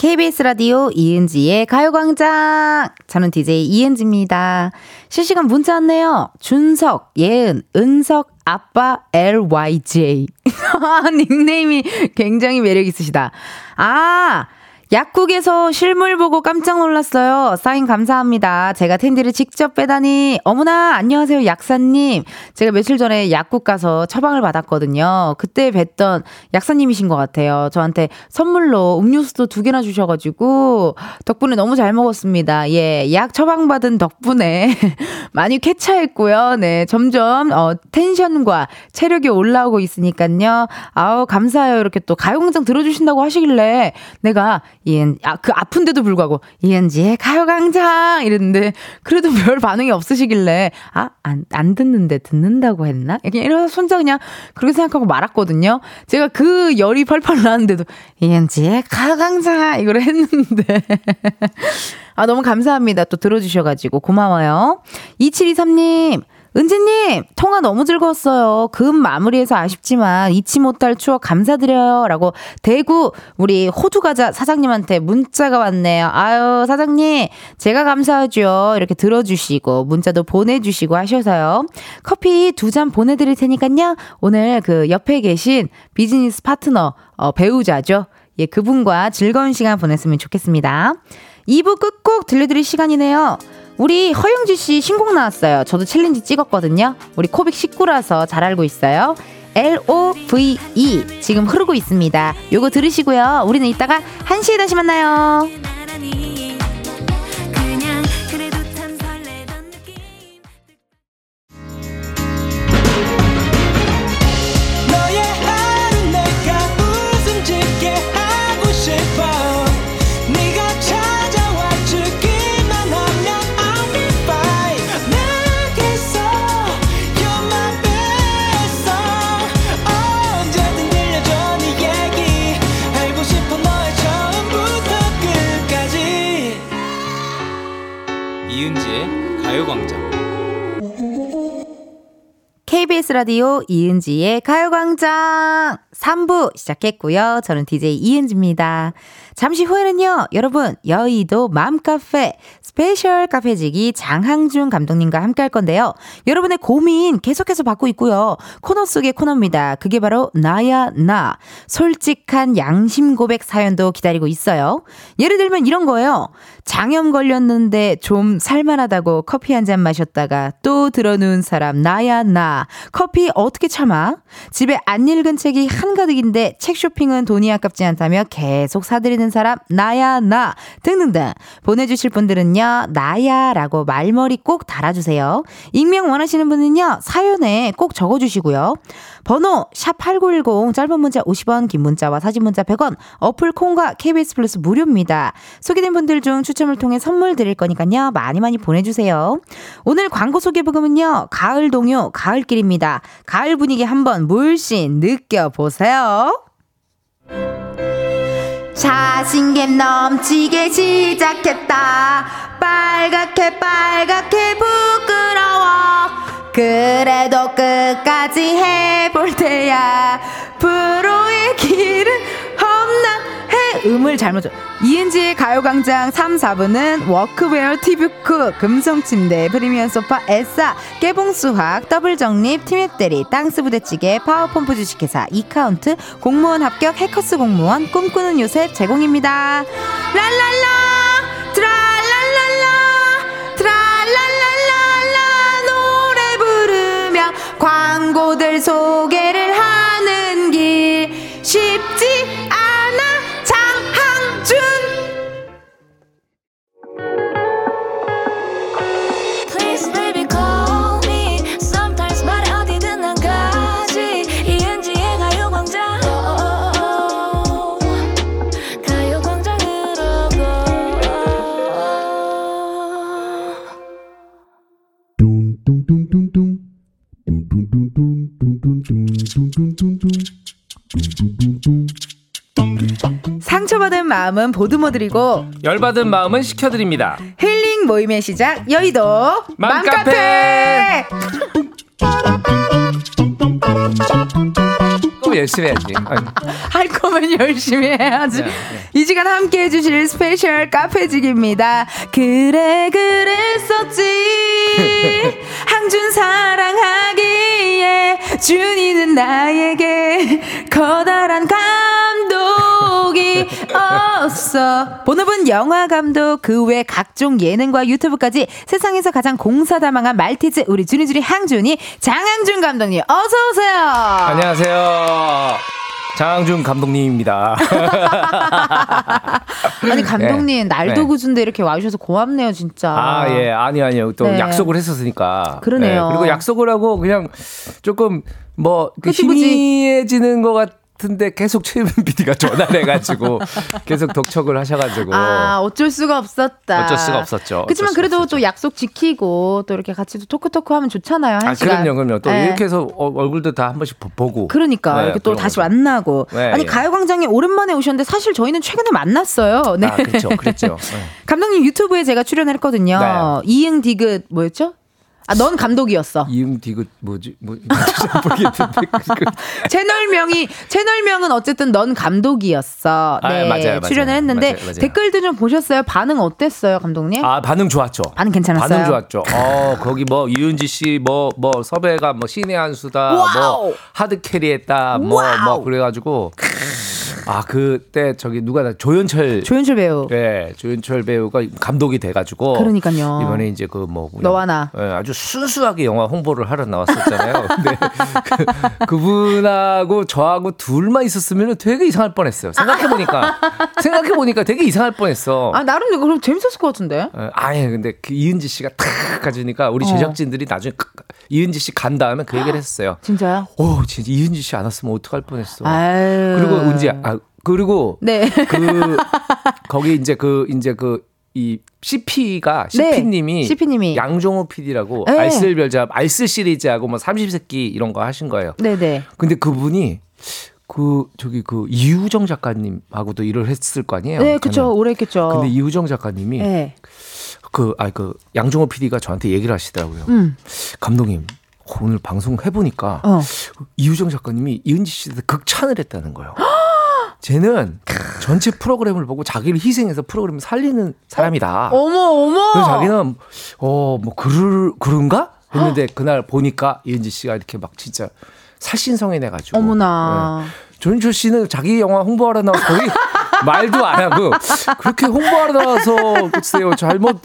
KBS 라디오 이은지의 가요광장. 저는 DJ 이은지입니다. 실시간 문자 왔네요. 준석, 예은, 은석, 아빠, LYJ. 닉네임이 굉장히 매력 있으시다. 아, 약국에서 실물 보고 깜짝 놀랐어요. 사인 감사합니다. 제가 텐디를 직접 빼다니. 어머나, 안녕하세요, 약사님. 제가 며칠 전에 약국 가서 처방을 받았거든요. 그때 뵀던 약사님이신 것 같아요. 저한테 선물로 음료수도 두 개나 주셔가지고, 덕분에 너무 잘 먹었습니다. 예, 약 처방받은 덕분에 많이 쾌차했고요. 네, 점점, 어, 텐션과 체력이 올라오고 있으니까요. 아우, 감사해요. 이렇게 또 가요광장 들어주신다고 하시길래 내가 이은, 아, 그 아픈데도 불구하고, 이은지의 가요광장! 이랬는데, 그래도 별 반응이 없으시길래, 아, 안, 안 듣는데 듣는다고 했나? 그냥 이러면서 손자 그냥 그렇게 생각하고 말았거든요. 제가 그 열이 펄펄 나는데도, 이은지의 가요광장! 이걸 했는데. 아, 너무 감사합니다. 또 들어주셔가지고 고마워요. 2723님, 은지님, 통화 너무 즐거웠어요. 금 마무리해서 아쉽지만 잊지 못할 추억 감사드려요. 라고 대구 우리 호두과자 사장님한테 문자가 왔네요. 아유, 사장님, 제가 감사하죠. 이렇게 들어주시고, 문자도 보내주시고 하셔서요. 커피 두 잔 보내드릴 테니까요. 오늘 그 옆에 계신 비즈니스 파트너, 어, 배우자죠. 예, 그분과 즐거운 시간 보냈으면 좋겠습니다. 2부 끝곡 들려드릴 시간이네요. 우리 허영지 씨 신곡 나왔어요. 저도 챌린지 찍었거든요. 우리 코빅 식구라서 잘 알고 있어요. L-O-V-E 지금 흐르고 있습니다. 요거 들으시고요. 우리는 이따가 1시에 다시 만나요. KBS 라디오 이은지의 가요광장 3부 시작했고요. 저는 DJ 이은지입니다. 잠시 후에는요, 여러분, 여의도 맘카페 스페셜 카페지기 장항준 감독님과 함께 할 건데요. 여러분의 고민 계속해서 받고 있고요. 코너 속의 코너입니다. 그게 바로 나야 나. 솔직한 양심 고백 사연도 기다리고 있어요. 예를 들면 이런 거예요. 장염 걸렸는데 좀 살만하다고 커피 한 잔 마셨다가 또 들어누운 사람 나야 나. 커피 어떻게 참아? 집에 안 읽은 책이 한가득인데 책 쇼핑은 돈이 아깝지 않다며 계속 사들이는 사람 나야 나 등등등 보내주실 분들은요 나야라고 말머리 꼭 달아주세요. 익명 원하시는 분은요 사연에 꼭 적어주시고요. 번호 샵 8910 짧은 문자 50원 긴 문자와 사진 문자 100원 어플 콩과 KBS 플러스 무료입니다. 소개된 분들 중 추첨을 통해 선물 드릴 거니까요. 많이 많이 보내주세요. 오늘 광고 소개 브금은요. 가을 동요 가을길입니다. 가을 분위기 한번 물씬 느껴보세요. 자신감 넘치게 시작했다. 빨갛게 빨갛게 부끄러워. 그래도 끝까지 해볼 테야. 험난해. 음을 잘못 줘. 이은지의 가요광장 3, 4부는 워크웨어 티뷰크, 금성침대, 프리미엄 소파, 에싸, 깨봉수학, 더블정립, 티맵대리, 땅스부대찌개, 파워펌프 주식회사, 이카운트, 공무원 합격, 해커스 공무원, 꿈꾸는 요새 제공입니다. 랄랄라! 트랄랄랄라! 광고들 소개 마음은 보듬어드리고 열받은 마음은 식혀드립니다. 힐링 모임의 시작 여의도 맘카페 또 열심히 해야지. 할 거면 열심히 해야지. 네, 네. 이 시간 함께 해주실 스페셜 카페지깁니다. 그래 그랬었지 항준 사랑하기에 준이는 나에게 커다란 감독 이 없어. 본업은 영화 감독 그 외 각종 예능과 유튜브까지 세상에서 가장 공사다망한 말티즈 우리 준이준이 항준이 장항준 감독님 어서 오세요. 안녕하세요. 장항준 감독님입니다. 아니 감독님 네. 날도 네. 굳은데 이렇게 와주셔서 고맙네요 진짜. 아 예 아니 아니요 또 네. 약속을 했었으니까. 그러네요. 네. 그리고 약속을 하고 그냥 조금 뭐 그 희미해지는 것 같. 같은데 계속 최민 PD가 전화를 해가지고 계속 독촉을 하셔가지고 아 어쩔 수가 없었다. 어쩔 수가 없었죠. 그렇지만 그래도 없었죠. 또 약속 지키고 또 이렇게 같이 토크 토크 하면 좋잖아요. 한 아, 시간. 그럼요, 그럼요. 또 네. 이렇게 해서 어, 얼굴도 다 한 번씩 보고. 그러니까 네, 이렇게 또 다시 거죠. 만나고. 네, 아니 예. 가요광장에 오랜만에 오셨는데 사실 저희는 최근에 만났어요. 네. 아, 그렇죠, 그렇죠. 감독님 유튜브에 제가 출연했거든요. 을 네. 이응 디귿 뭐였죠? 아, 넌 감독이었어. 이응 디귿 뭐지? 뭐 채널명이 채널명은 어쨌든 넌 감독이었어. 아, 네, 아, 맞아요, 출연을 맞아요. 했는데 맞아요. 댓글도 좀 보셨어요? 반응 어땠어요, 감독님? 아, 반응 좋았죠. 반응 괜찮았어요. 반응 좋았죠. 어, 거기 뭐 이은지 씨 뭐 뭐 섭외가 뭐 신의 한 수다, 뭐 하드 캐리했다, 뭐뭐 뭐 그래 가지고 아 그때 저기 누가 조연철 조연철 배우 네 조연철 배우가 감독이 돼가지고 그러니까요 이번에 이제 그 뭐 너와 나 네, 아주 순수하게 영화 홍보를 하러 나왔었잖아요. 근데 그, 분하고 저하고 둘만 있었으면 되게 이상할 뻔했어요. 생각해 보니까 생각해 보니까 되게 이상할 뻔했어. 아 나름 그럼 재밌었을 것 같은데. 네, 아예 근데 그 이은지 씨가 탁 가지니까 우리 어. 제작진들이 어. 나중에 이은지 씨 간 다음에 그 얘기를 했어요. 진짜요? 오 진짜 이은지 씨 안 왔으면 어떡할 뻔했어. 아유. 그리고 은지 아 그리고 네. 그 거기 이제 그 이제 그 이 CP가 CP님이 네. CP님이 양종호 PD라고 네. 알쓸별잡 알쓸 시리즈하고 뭐 30세끼 이런 거 하신 거예요. 네, 네. 근데 그분이 그 저기 그 이우정 작가님하고도 일을 했을 거 아니에요. 네, 그렇죠. 오래 했겠죠. 근데 이우정 작가님이 네. 그 아니 그 양종호 PD가 저한테 얘기를 하시더라고요. 음. 감독님 오늘 방송 해보니까 어. 이우정 작가님이 이은지 씨한테 극찬을 했다는 거예요. 쟤는 전체 프로그램을 보고 자기를 희생해서 프로그램을 살리는 사람이다. 어, 머 어머. 그래서 자기는 어 뭐 그럴 그런가 했는데 그날 보니까 이은지 씨가 이렇게 막 진짜 살신성애내 가지고. 어머나. 네. 조윤철 씨는 자기 영화 홍보하러 나와 거의 말도 안 하고 그렇게 홍보하러 나와서 글쎄요 잘못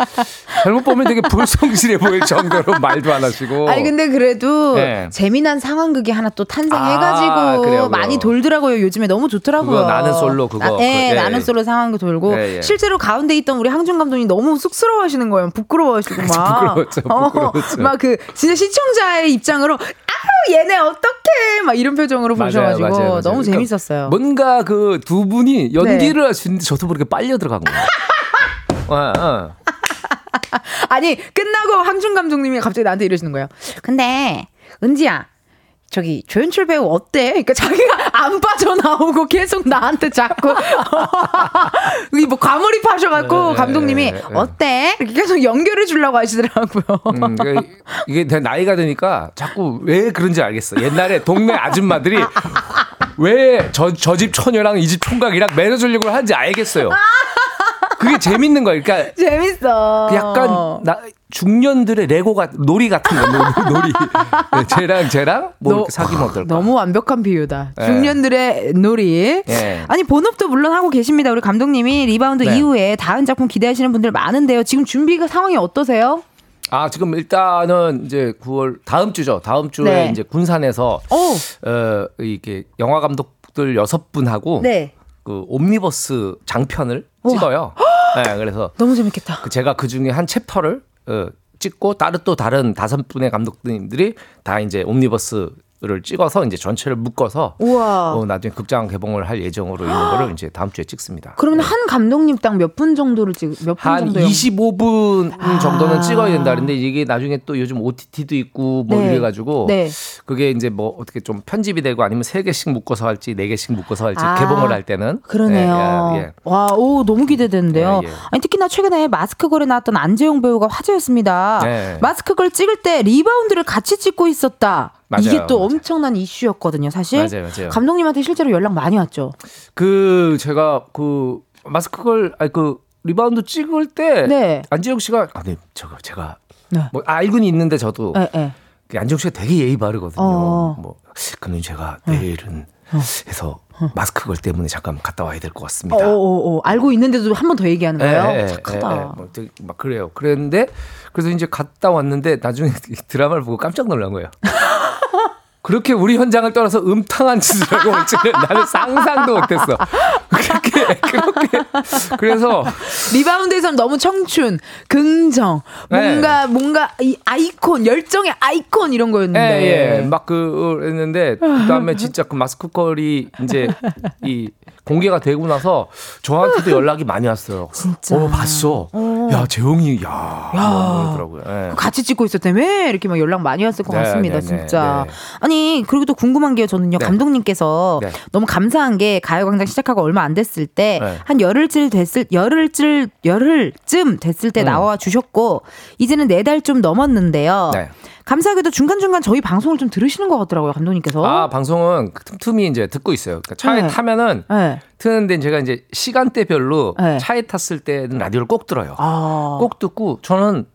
잘못 보면 되게 불성실해 보일 정도로 말도 안 하시고. 아니 근데 그래도 네. 재미난 상황극이 하나 또 탄생해가지고 아, 많이 돌더라고요. 요즘에 너무 좋더라고요. 나는 솔로 그거. 나, 네, 그, 예, 나는 솔로 상황극 돌고 예, 예. 실제로 가운데 있던 우리 항준 감독님 너무 쑥스러워하시는 거예요. 부끄러워하시고 막. 부끄러웠죠. 부끄러웠죠. 어, 막그 진짜 시청자의 입장으로 아우 얘네 어떡해 막 이런 표정으로 맞아요, 보셔가지고 맞아요, 맞아요. 너무 그러니까 재밌었어요. 뭔가 그 두 분이 연 기를 네. 하시는데 저도 모르게 빨려 들어간 거예요. 어, 어. 아니 끝나고 항준 감독님이 갑자기 나한테 이러시는 거예요. 근데 은지야 저기 조연출 배우 어때? 그러니까 자기가 안 빠져나오고 계속 나한테 자꾸 뭐 과몰입하셔갖고 네, 네, 감독님이 네, 어때? 이렇게 계속 연결해 주려고 하시더라고요. 음, 그러니까 이게 나이가 드니까 자꾸 왜 그런지 알겠어. 옛날에 동네 아줌마들이 왜 저 저 집 처녀랑 이 집 총각이랑 매너주려고 하는지 알겠어요. 그게 재밌는 거야. 그러니까 재밌어. 그 약간 나 중년들의 레고가 놀이 같은 거 놀이. 네, 쟤랑 쟤랑 뭐 너, 사귀면 어떨까? 너무 완벽한 비유다. 네. 중년들의 놀이. 네. 아니 본업도 물론 하고 계십니다. 우리 감독님이 리바운드 네. 이후에 다음 작품 기대하시는 분들 많은데요. 지금 준비가 상황이 어떠세요? 아 지금 일단은 이제 9월 다음 주죠. 다음 주에 네. 이제 군산에서 오. 어 이게 영화 감독들 여섯 분하고 네. 그 옴니버스 장편을 우와. 찍어요. 네, 그래서 너무 재밌겠다. 그 제가 그 중에 한 챕터를 어, 찍고 다른 또 다른 다섯 분의 감독님들이 다 이제 옴니버스 를 찍어서 이제 전체를 묶어서 우와. 어, 나중에 극장 개봉을 할 예정으로 있는 거를 이제 다음 주에 찍습니다. 그러면 네. 한 감독님 딱 몇 분 정도를 찍 몇분 정도? 한 25분 아. 정도는 찍어야 된다. 근데 이게 나중에 또 요즘 OTT도 있고 뭐 네. 이래 가지고 네. 그게 이제 뭐 어떻게 좀 편집이 되고 아니면 세 개씩 묶어서 할지 네 개씩 묶어서 할지 아. 개봉을 할 때는 그러네요. 예, 예, 예. 와, 오 너무 기대되는데요. 예, 예. 아니 특히나 최근에 마스크 걸에 나왔던 안재홍 배우가 화제였습니다. 네. 마스크 걸 찍을 때 리바운드를 같이 찍고 있었다. 맞아요. 이게 또 엄청난 이슈였거든요, 사실. 맞아요, 맞아요. 감독님한테 실제로 연락 많이 왔죠. 그 제가 그 마스크 걸 아니 그 리바운드 찍을 때 네. 안재홍 씨가 아, 네, 저거 제가 네. 뭐 알고는 있는데 저도 네, 네. 그 안지영 씨가 되게 예의 바르거든요. 어. 뭐 그러면 제가 네. 내일은 어. 해서 마스크 걸 때문에 잠깐 갔다 와야 될 것 같습니다. 어, 어, 어, 알고 있는데도 한 번 더 얘기하는 거예요. 에, 착하다. 에, 에, 뭐, 막 그래요. 그랬는데 그래서 이제 갔다 왔는데 나중에 드라마를 보고 깜짝 놀란 거예요. 그렇게 우리 현장을 떠나서 음탕한 짓을 하고 올 줄은 나는 상상도 못했어. 그렇게 그렇게 그래서 리바운드에서는 너무 청춘, 긍정, 뭔가 네. 뭔가 이 아이콘 열정의 아이콘 이런 거였는데 예, 예. 막 그랬는데 그다음에 진짜 그 마스크걸이 이제 이 공개가 되고 나서 저한테도 연락이 많이 왔어요. 진짜. 어, 봤어. 어. 야, 재영이, 야. 야. 뭐 그러더라고요. 네. 같이 찍고 있었다며? 이렇게 막 연락 많이 왔을 것 네, 같습니다, 네, 네 진짜. 네. 아니, 그리고 또 궁금한 게요, 저는요, 네. 감독님께서 너무 감사한 게 가요광장 시작하고 얼마 안 됐을 때, 한 열흘쯤 됐을, 열흘쯤, 열흘쯤 됐을 때 음. 나와 주셨고, 이제는 네 달 좀 넘었는데요. 감사하게도 중간중간 저희 방송을 좀 들으시는 것 같더라고요, 감독님께서. 아, 방송은 틈틈이 이제 듣고 있어요. 그러니까 차에 네. 타면은 네. 트는데 제가 이제 시간대별로 네. 차에 탔을 때는 라디오를 꼭 들어요. 아. 꼭 듣고 저는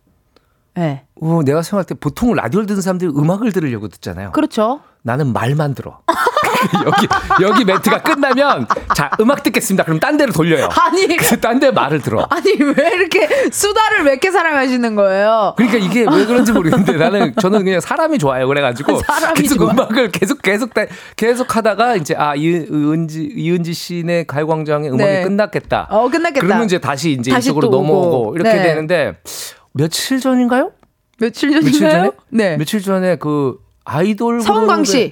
네. 어, 내가 생각할 때 보통 라디오를 듣는 사람들이 음악을 들으려고 듣잖아요. 그렇죠. 나는 말만 들어. 여기 여기 멘트가 끝나면 자 음악 듣겠습니다. 그럼 딴 데로 돌려요. 아니 딴 데 말을 들어. 아니 왜 이렇게 수다를 왜 이렇게 사랑하시는 거예요? 그러니까 이게 왜 그런지 모르겠는데 나는 저는 그냥 사람이 좋아요. 그래가지고 계속 좋아. 음악을 계속 계속 계속 하다가 이제 아 이은지 이은지 씨네 가요광장의 음악이 네. 끝났겠다. 어 끝났겠다. 그러면 이제 다시 이제 다시 이쪽으로 넘어오고 이렇게 네. 되는데 며칠 전인가요? 며칠 전인가요? 며칠 전에? 네. 며칠 전에 그 아이돌 서은광 씨.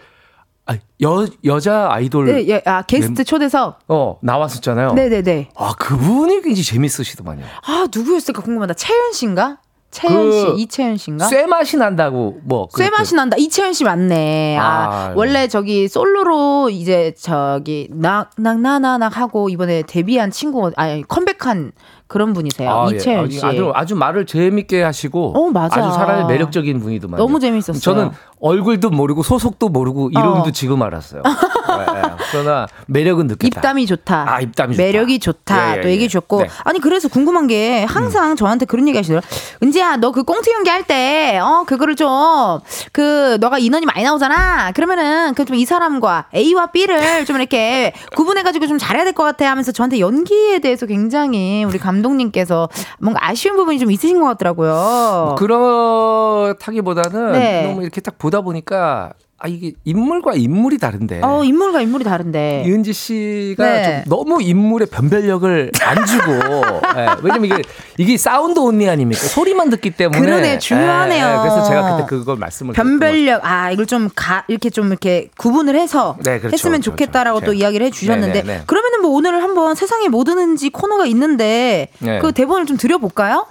아, 여 여자 아이돌 네, 예, 아 게스트 멤... 초대석 어 나왔었잖아요. 네네네. 네. 아 그분이 굉장히 재밌으시더만요. 아 누구였을까 궁금하다. 채연 씨인가? 채연 씨, 그 이채연 씨인가? 쇠 맛이 난다고 뭐. 쇠 맛이 난다. 이채연 씨 맞네. 아, 아 원래 저기 솔로로 이제 저기 낙낙나나낙 하고 이번에 데뷔한 친구 아니 컴백한 그런 분이세요. 아, 예. 이채연 씨. 아주 아주 말을 재밌게 하시고 어, 맞아. 아주 사람이 매력적인 분이더만. 너무 재밌었어요. 저는 얼굴도 모르고 소속도 모르고 이름도 어. 지금 알았어요. 네, 네. 그러나 매력은 느꼈다. 입담이 좋다. 아, 입담이 매력이 좋다. 예, 예, 또 얘기해 예. 주셨고 네. 아니 그래서 궁금한 게 항상 음. 저한테 그런 얘기 하시더라고요. 은지야, 너 그 꽁트 연기 할 때 어, 그거를 좀 그 너가 인원이 많이 나오잖아. 그러면은 그 좀 이 사람과 A와 B를 좀 이렇게 구분해 가지고 좀 잘해야 될 것 같아 하면서 저한테 연기에 대해서 굉장히 우리 감독 님께서 뭔가 아쉬운 부분이 좀 있으신 것 같더라고요. 뭐 그렇다기보다는 네. 너무 이렇게 딱 보다 보니까 아 이게 인물과 인물이 다른데. 어 인물과 인물이 다른데. 이은지 씨가 네. 좀 너무 인물의 변별력을 안 주고. 네, 왜냐면 이게 이게 사운드 온리 아닙니까? 소리만 듣기 때문에. 그러네 중요하네요. 네, 그래서 제가 그때 그걸 말씀을. 변별력 아 이걸 좀 가 이렇게 좀 이렇게 구분을 해서 네, 그렇죠, 했으면 그렇죠, 좋겠다라고 그렇죠. 또 이야기를 해주셨는데 네, 네, 뭐 오늘 한번 세상에 뭐 드는지 코너가 있는데 네. 그 대본을 좀 드려볼까요?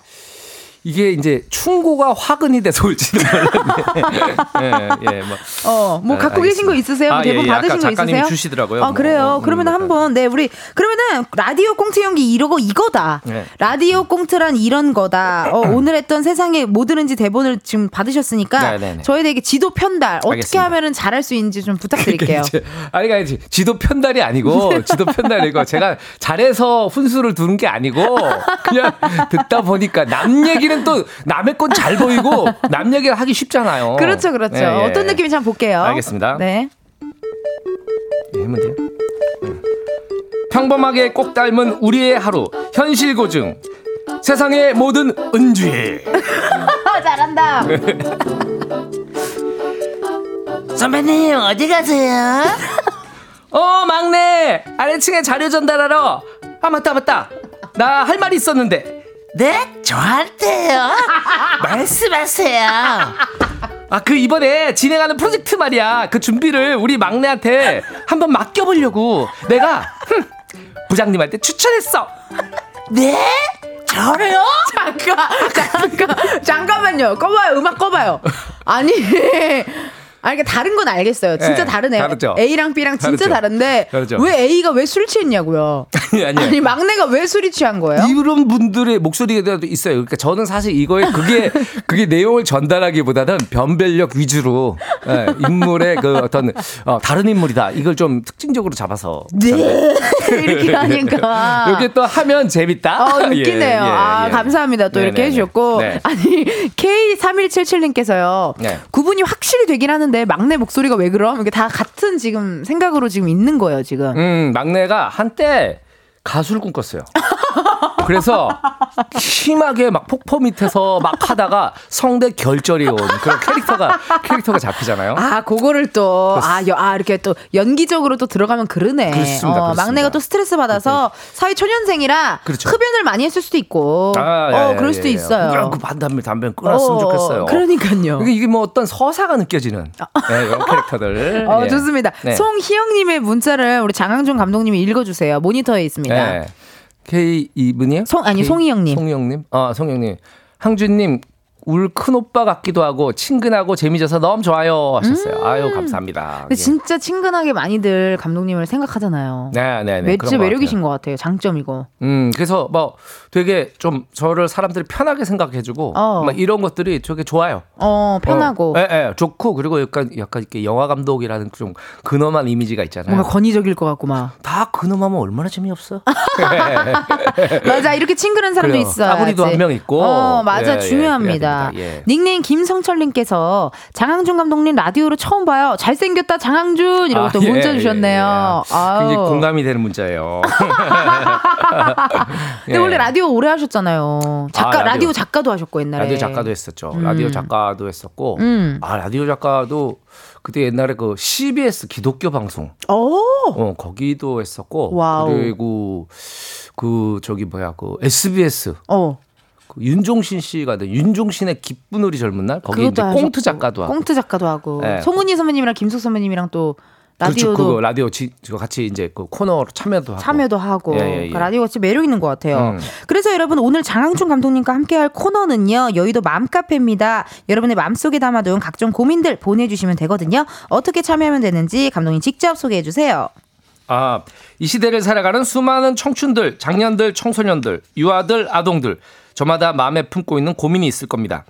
이게 이제 충고가 화근이 돼서 올지는 몰랐네. 예, 예, 뭐. 어, 뭐 갖고 아, 계신 거 있으세요? 아, 대본 예, 예. 받으신 거 있으세요? 주시더라고요. 아, 뭐. 그래요. 음, 그러면 음, 한번 네, 우리 그러면은 라디오 꽁트 연기 이러고 이거다. 네. 라디오 꽁트란 이런 거다. 어, 오늘 했던 세상에 뭐 들은지 대본을 지금 받으셨으니까 네, 네, 네. 저희에게 지도 편달 어떻게 알겠습니다. 하면은 잘할 수 있는지 좀 부탁드릴게요. 아니, 아니, 지도 편달이 아니고 지도 편달이고 제가 잘해서 훈수를 두는 게 아니고 그냥 듣다 보니까 남 얘기를 얘기는 또 남의 건 잘 보이고 남 얘기를 하기 쉽잖아요. 그렇죠, 그렇죠. 네, 예. 어떤 느낌인지 한번 볼게요. 알겠습니다. 네. 예, 하면 돼요. 네. 평범하게 꼭 닮은 우리의 하루 현실 고증 세상의 모든 은주의 잘한다. 선배님 어디 가세요? 어 막내 아래층에 자료 전달하러 아 맞다 맞다 나 할 말이 있었는데 네? 저한테요? 말씀하세요. 아, 그 이번에 진행하는 프로젝트 말이야. 그 준비를 우리 막내한테 한번 맡겨보려고 내가 흠, 부장님한테 추천했어. 네? 저래요? 잠깐, 잠깐, 잠깐만요. 꺼봐요. 음악 꺼봐요. 아니. 아, 이게 다른 건 알겠어요. 진짜 네, 다르네요. 다르죠. A랑 B랑 진짜 다르죠. 다른데 다르죠. 왜 A가 왜 술 취했냐고요? 아니, 아니, 아니 막내가 왜 술이 취한 거예요? 이런 분들의 목소리가 있어요. 그러니까 저는 사실 이거에 그게 그게 내용을 전달하기보다는 변별력 위주로 네, 인물의 그 어떤 어, 다른 인물이다. 이걸 좀 특징적으로 잡아서 네 이렇게 하니까 이렇게 또 하면 재밌다. 어, 웃기네요. 예, 예, 아 예. 감사합니다. 또 네네네. 이렇게 해주셨고 네. 아니 K3177님께서요. 네. 구분이 확실히 되긴 하는데. 하는데 막내 목소리가 왜 그럼? 이게 다 같은 지금 생각으로 지금 있는 거예요, 지금. 음, 막내가 한때 가수를 꿈꿨어요. 그래서 심하게 막 폭포 밑에서 막 하다가 성대 결절이 온 그런 캐릭터가 캐릭터가 잡히잖아요. 아, 그거를 또 아, 여, 아 이렇게 또 연기적으로 또 들어가면 그러네. 그렇습니다. 어, 그렇습니다. 막내가 또 스트레스 받아서 사회 초년생이라 그렇죠. 흡연을 많이 했을 수도 있고. 아, 예, 어, 그럴 예, 수도 예. 있어요. 그 반담배 담배 끊었으면 어, 좋겠어요. 그러니까요. 이게 뭐 어떤 서사가 느껴지는 네, 이런 캐릭터들. 어, 예. 좋습니다. 네. 송희영 님의 문자를 우리 장항준 감독님이 읽어 주세요. 모니터에 있습니다. 네. K 이분이요? 송 아니 송희영님. 송희영님. 아 송희영님. 항준님 울 큰 오빠 같기도 하고 친근하고 재미져서 너무 좋아요 하셨어요. 음. 아유 감사합니다. 근데 진짜 친근하게 많이들 감독님을 생각하잖아요. 네, 네, 네. 매치 매력이신 것 같아요. 장점이고. 음, 그래서 뭐 되게 좀 저를 사람들이 편하게 생각해주고 어. 막 이런 것들이 되게 좋아요. 어, 편하고. 어, 예, 예, 좋고 그리고 약간 약간 이렇게 영화 감독이라는 좀 근엄한 이미지가 있잖아요. 뭔가 권위적일 것 같고 막. 다 근엄하면 얼마나 재미없어. 맞아, 이렇게 친근한 사람도 있어. 아무리도 한 명 있고. 어, 맞아, 예, 예 중요합니다. 예. 닉네임 김성철님께서 장항준 감독님 라디오로 처음 봐요. 잘생겼다 장항준 이러고 아, 또 문자 예, 주셨네요. 예, 예. 굉장히 공감이 되는 문자예요. 근데 원래 라디오 오래 하셨잖아요. 작가 아, 라디오. 라디오. 작가도 하셨고 옛날에 라디오 작가도 했었죠. 음. 라디오 작가도 했었고 음. 아 라디오 작가도 그때 옛날에 그 CBS 기독교 방송 어 거기도 했었고 와우. 그리고 그 저기 뭐야 그 SBS 어. 그 윤종신 씨가 된 윤종신의 기쁜 우리 젊은 날 거기 이제 꽁트 작가도 하고 꽁트 작가도 하고 네. 송은이 선배님이랑 김숙 선배님이랑 또 라디오도 그렇죠. 그거 라디오 지, 같이 이제 그 코너로 참여도 하고 참여도 하고 예, 예, 예. 그러니까 라디오가 진짜 매력 있는 것 같아요. 음. 그래서 여러분 오늘 장항준 감독님과 함께할 코너는요 여의도 맘카페입니다. 여러분의 마음속에 담아둔 각종 고민들 보내주시면 되거든요. 어떻게 참여하면 되는지 감독님 직접 소개해 주세요. 아, 이 시대를 살아가는 수많은 청춘들, 장년들, 청소년들, 유아들, 아동들 저마다 마음에 품고 있는 고민이 있을 겁니다.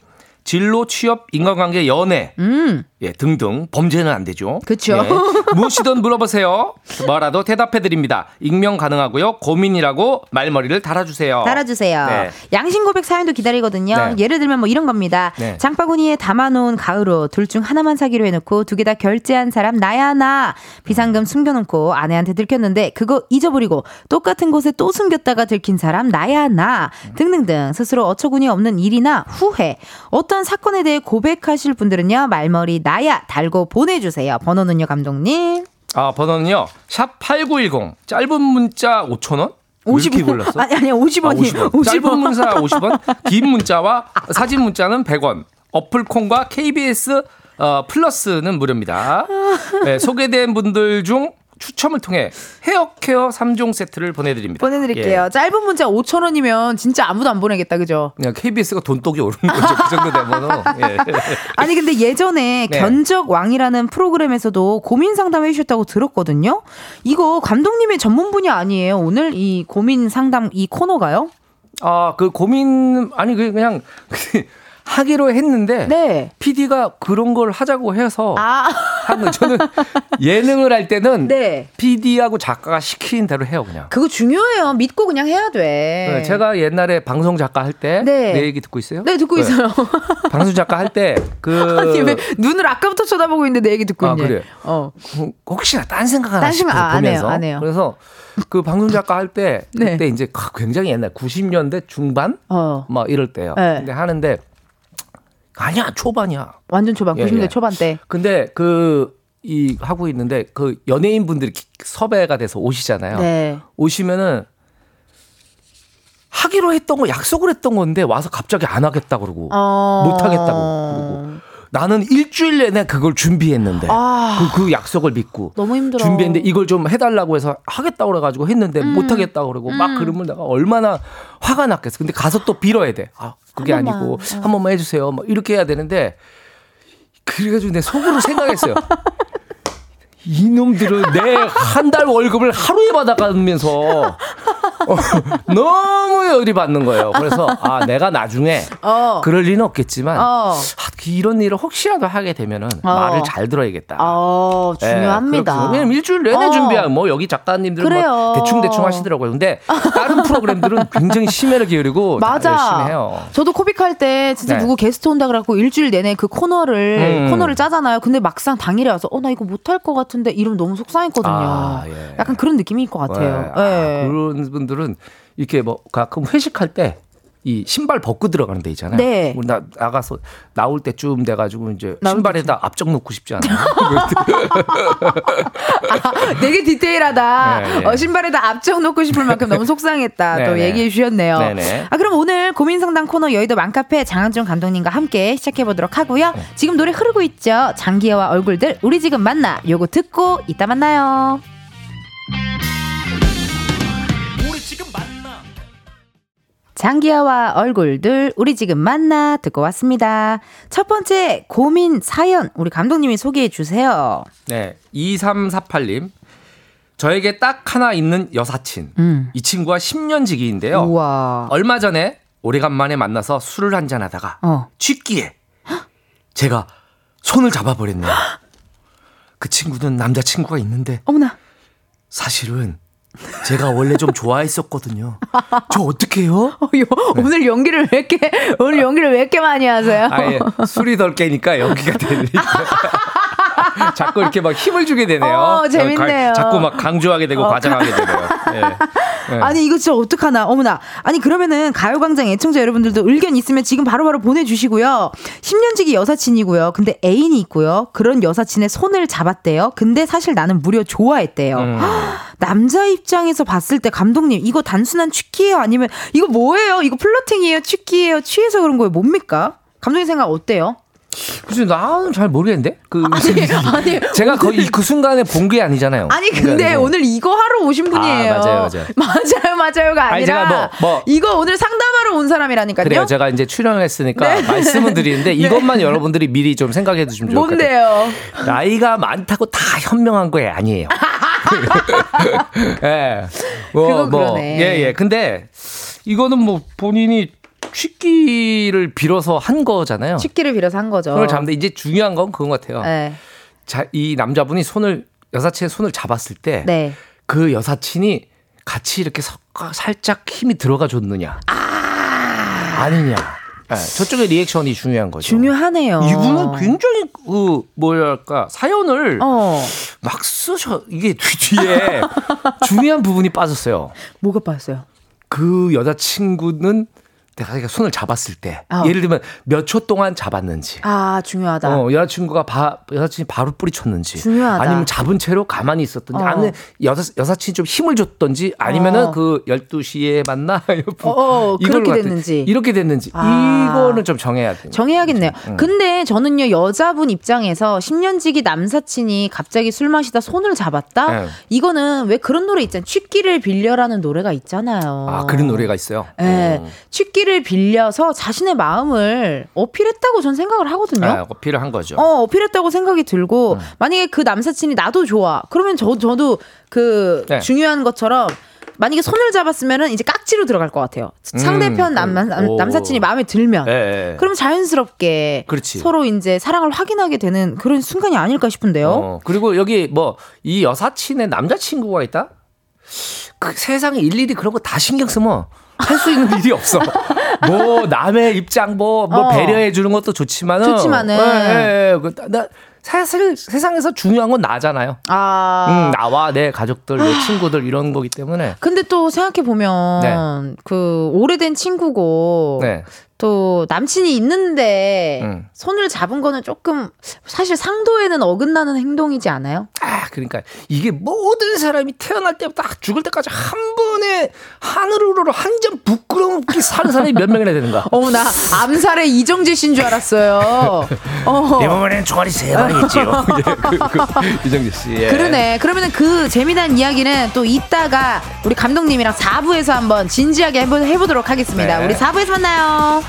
진로, 취업, 인간관계, 연애, 음. 예, 등등 범죄는 안 되죠. 그렇죠. 예, 무엇이든 물어보세요. 뭐라도 대답해 드립니다. 익명 가능하고요. 고민이라고 말머리를 달아주세요. 달아주세요. 네. 양심 고백 사연도 기다리거든요. 네. 예를 들면 뭐 이런 겁니다. 네. 장바구니에 담아놓은 가을옷 둘 중 하나만 사기로 해놓고 두 개 다 결제한 사람 나야 나. 비상금 숨겨놓고 아내한테 들켰는데 그거 잊어버리고 똑같은 곳에 또 숨겼다가 들킨 사람 나야 나. 등등등 스스로 어처구니 없는 일이나 후회. 어떤 사건에 대해 고백하실 분들은요 말머리 나 나야 달고 보내주세요. 번호는요, 감독님? 아, 번호는요. 샵 8910. 짧은 문자 5,000원? 50원 골랐어? 아니, 아니, 50원이. 아, 50원. 50원. 짧은 문자 50원, 긴 문자와 사진 문자는 100원. 어플 콩과 KBS 어, 플러스는 무료입니다. 네, 소개된 분들 중 추첨을 통해 헤어 케어 3종 세트를 보내드립니다. 보내드릴게요. 예. 짧은 문자 5천 원이면 진짜 아무도 안 보내겠다, 그죠? 그냥 KBS가 돈독이 오르는 거죠. 그 정도 되면. 예. 아니 근데 예전에 네. 견적 왕이라는 프로그램에서도 고민 상담 해 주셨다고 들었거든요. 이거 감독님의 전문 분야 아니에요? 오늘 이 고민 상담 이 코너가요? 아, 그 고민 아니 그 그냥 하기로 했는데 네. PD가 그런 걸 하자고 해서 아. 하는 저는 예능을 할 때는 네. PD하고 작가가 시키는 대로 해요 그냥. 그거 중요해요. 믿고 그냥 해야 돼. 네, 제가 옛날에 방송 작가 할 때내 네. 얘기 듣고 있어요? 네 듣고 네. 있어요. 방송 작가 할 때그 아니 왜 눈을 아까부터 쳐다보고 있는데 내 얘기 듣고 아, 있네. 그래. 어. 혹시나 딴 생각 하나 싶어 아, 보면서. 안 해요, 안 해요. 그래서 그 방송 작가 할때 네. 그때 이제 굉장히 옛날 90년대 중반 어. 막 이럴 때요. 네. 근데 하는데 아니야 초반이야. 완전 초반 90년대 예, 예. 초반 때. 근데 그 이 하고 있는데 그 연예인 분들이 섭외가 돼서 오시잖아요. 네. 오시면은 하기로 했던 거 약속을 했던 건데 와서 갑자기 안 하겠다 그러고 어... 못 하겠다고 그러고 나는 일주일 내내 그걸 준비했는데 아... 그, 그 약속을 믿고 너무 힘들어. 준비했는데 이걸 좀 해달라고 해서 하겠다고 그래가지고 했는데 음. 못 하겠다 그러고 음. 막 그러면 내가 얼마나 화가 났겠어. 근데 가서 또 빌어야 돼. 아 그게 한 아니고 어. 한 번만 해주세요. 막 이렇게 해야 되는데 그래가지고 내 속으로 생각했어요. 이놈들은 내 한 달 월급을 하루에 받아가면서 어, 너무 열이 받는 거예요. 그래서 아 내가 나중에 어. 그럴 리는 없겠지만 어. 아, 이런 일을 혹시라도 하게 되면은 어. 말을 잘 들어야겠다. 어, 중요합니다. 네, 왜냐면 일주일 내내 어. 준비한 뭐 여기 작가님들 뭐 대충 대충 하시더라고요. 근데 다른 프로그램들은 굉장히 심혈을 기울이고 맞아. 열심히 해요. 저도 코빅 할 때 진짜 네. 누구 게스트 온다 그래갖고 일주일 내내 그 코너를 음. 코너를 짜잖아요. 근데 막상 당일에 와서 어 나 이거 못할 것 같 은데 이러면 너무 속상했거든요. 아, 예. 약간 그런 느낌일 것 같아요. 네. 네. 아, 그런 분들은 이렇게 뭐 가끔 회식할 때 이 신발 벗고 들어가는 데 있잖아요. 네. 우리 나 나가서 나올 때쯤 돼가지고 이제 신발에다 앞쪽 놓고 싶지 않아요. 아, 되게 디테일하다. 네, 네. 어, 신발에다 앞쪽 놓고 싶을 만큼 너무 속상했다. 네, 또 네. 얘기해 주셨네요. 네, 아 그럼 오늘 고민 상담 코너 여의도 맘카페 장한준 감독님과 함께 시작해 보도록 하고요. 지금 노래 흐르고 있죠. 장기여와 얼굴들 우리 지금 만나. 요거 듣고 이따 만나요. 장기하와 얼굴들 우리 지금 만나 듣고 왔습니다. 첫 번째 고민 사연 우리 감독님이 소개해 주세요. 네. 2348님. 저에게 딱 하나 있는 여사친. 음. 이 친구와 10년 지기인데요. 우와. 얼마 전에 오래간만에 만나서 술을 한잔 하다가 어. 취기에 제가 손을 잡아버렸네요. 그 친구는 남자친구가 있는데 어머나. 사실은 제가 원래 좀 좋아했었거든요. 저 어떡해요? 어, 네. 오늘 연기를 왜 이렇게, 오늘 연기를 왜 이렇게 많이 하세요? 아예 술이 덜 깨니까 연기가 되니까. 자꾸 이렇게 막 힘을 주게 되네요. 어, 재밌네요. 자꾸 막 강조하게 되고 어. 과장하게 되네요. 네. 네. 아니 이거 진짜 어떡하나 어머나 아니 그러면은 가요광장 애청자 여러분들도 의견 있으면 지금 바로바로 바로 보내주시고요 10년지기 여사친이고요 근데 애인이 있고요 그런 여사친의 손을 잡았대요 근데 사실 나는 무려 좋아했대요 음. 남자 입장에서 봤을 때 감독님 이거 단순한 취기예요 아니면 이거 뭐예요 이거 플러팅이에요 취기예요 취해서 그런 거예요 뭡니까 감독님 생각 어때요? 글쎄 나는 잘 모르겠는데 그 아니, 아니 제가 거의 그 순간에 본 게 아니잖아요. 아니 근데 그러니까 오늘 이거 하러 오신 분이에요. 아, 맞아요, 맞아요. 맞아요, 맞아요가 아니라 아니, 뭐, 뭐, 이거 오늘 상담하러 온 사람이라니까요. 그래요. 제가 이제 출연을 했으니까 네. 말씀은 드리는데 네. 이것만 여러분들이 미리 좀 생각해 두시면 좋을 것 같아요. 뭔데요? 나이가 많다고 다 현명한 거에 아니에요. 예. 뭐, 뭐, 예, 예. 근데 이거는 뭐 본인이 취기를 빌어서 한 거잖아요. 취기를 빌어서 한 거죠. 손을 잡는데 이제 중요한 건 그건 것 같아요. 네. 자, 이 남자분이 손을 여사친의 손을 잡았을 때그 네. 그 여사친이 같이 이렇게 섞어 살짝 힘이 들어가 줬느냐 아~ 아니냐. 네, 저쪽의 리액션이 중요한 거죠. 중요하네요. 이분은 굉장히 그 뭐랄까 사연을 어. 막 쓰셔 이게 뒤에 중요한 부분이 빠졌어요. 뭐가 빠졌어요? 그 여자친구는 내가 손을 잡았을 때 어. 예를 들면 몇 초 동안 잡았는지 아 중요하다 어, 여자친구가 바, 여사친이 바로 뿌리쳤는지 중요하다. 아니면 잡은 채로 가만히 있었던지 어. 아니면 여사, 여사친이 좀 힘을 줬던지 아니면은 어. 그 12시에 만나 어, 어 그렇게 됐는지 이렇게 됐는지 아. 이거는 좀 정해야 돼요 정해야겠네요 응. 근데 저는요 여자분 입장에서 10년지기 남사친이 갑자기 술 마시다 손을 잡았다 응. 이거는 왜 그런 노래 있잖아요 취기를 빌려라는 노래가 있잖아요 아 그런 노래가 있어요 네. 취기 어필을 빌려서 자신의 마음을 어필했다고 전 생각을 하거든요. 아, 어필을 한 거죠. 어, 어필했다고 생각이 들고 음. 만약에 그 남사친이 나도 좋아. 그러면 저 저도 그 네. 중요한 것처럼 만약에 손을 잡았으면은 이제 깍지로 들어갈 것 같아요. 상대편 남, 남, 남사친이 마음에 들면. 네, 네. 그럼 자연스럽게 그렇지. 서로 이제 사랑을 확인하게 되는 그런 순간이 아닐까 싶은데요. 어, 그리고 여기 뭐 이 여사친의 남자친구가 있다? 그 세상에 일일이 그런 거 다 신경 쓰면 할 수 있는 일이 없어. 뭐 남의 입장 뭐, 뭐 어. 배려해 주는 것도 좋지만은 좋지만은 네, 네, 네. 나 사실 세상에서 중요한 건 나잖아요. 아. 음, 나와 내 가족들, 내 친구들 이런 거기 때문에. 근데 또 생각해 보면 네. 그 오래된 친구고 네. 또 남친이 있는데 음. 손을 잡은 거는 조금 사실 상도에는 어긋나는 행동이지 않아요? 아, 그러니까 이게 모든 사람이 태어날 때부터 죽을 때까지 한 번에 하늘으로 한 점 부끄러움 없게 사는 사람이 몇 명이나 되는가? 어머 나 암살의 이정재 씨인 줄 알았어요. 어. 이번에는 총알이 세 발이겠지요. 예, 그, 그, 이정재 씨. 예. 그러네. 그러면은 그 재미난 이야기는 또 이따가 우리 감독님이랑 4부에서 한번 진지하게 해보, 해보도록 하겠습니다. 네. 우리 4부에서 만나요.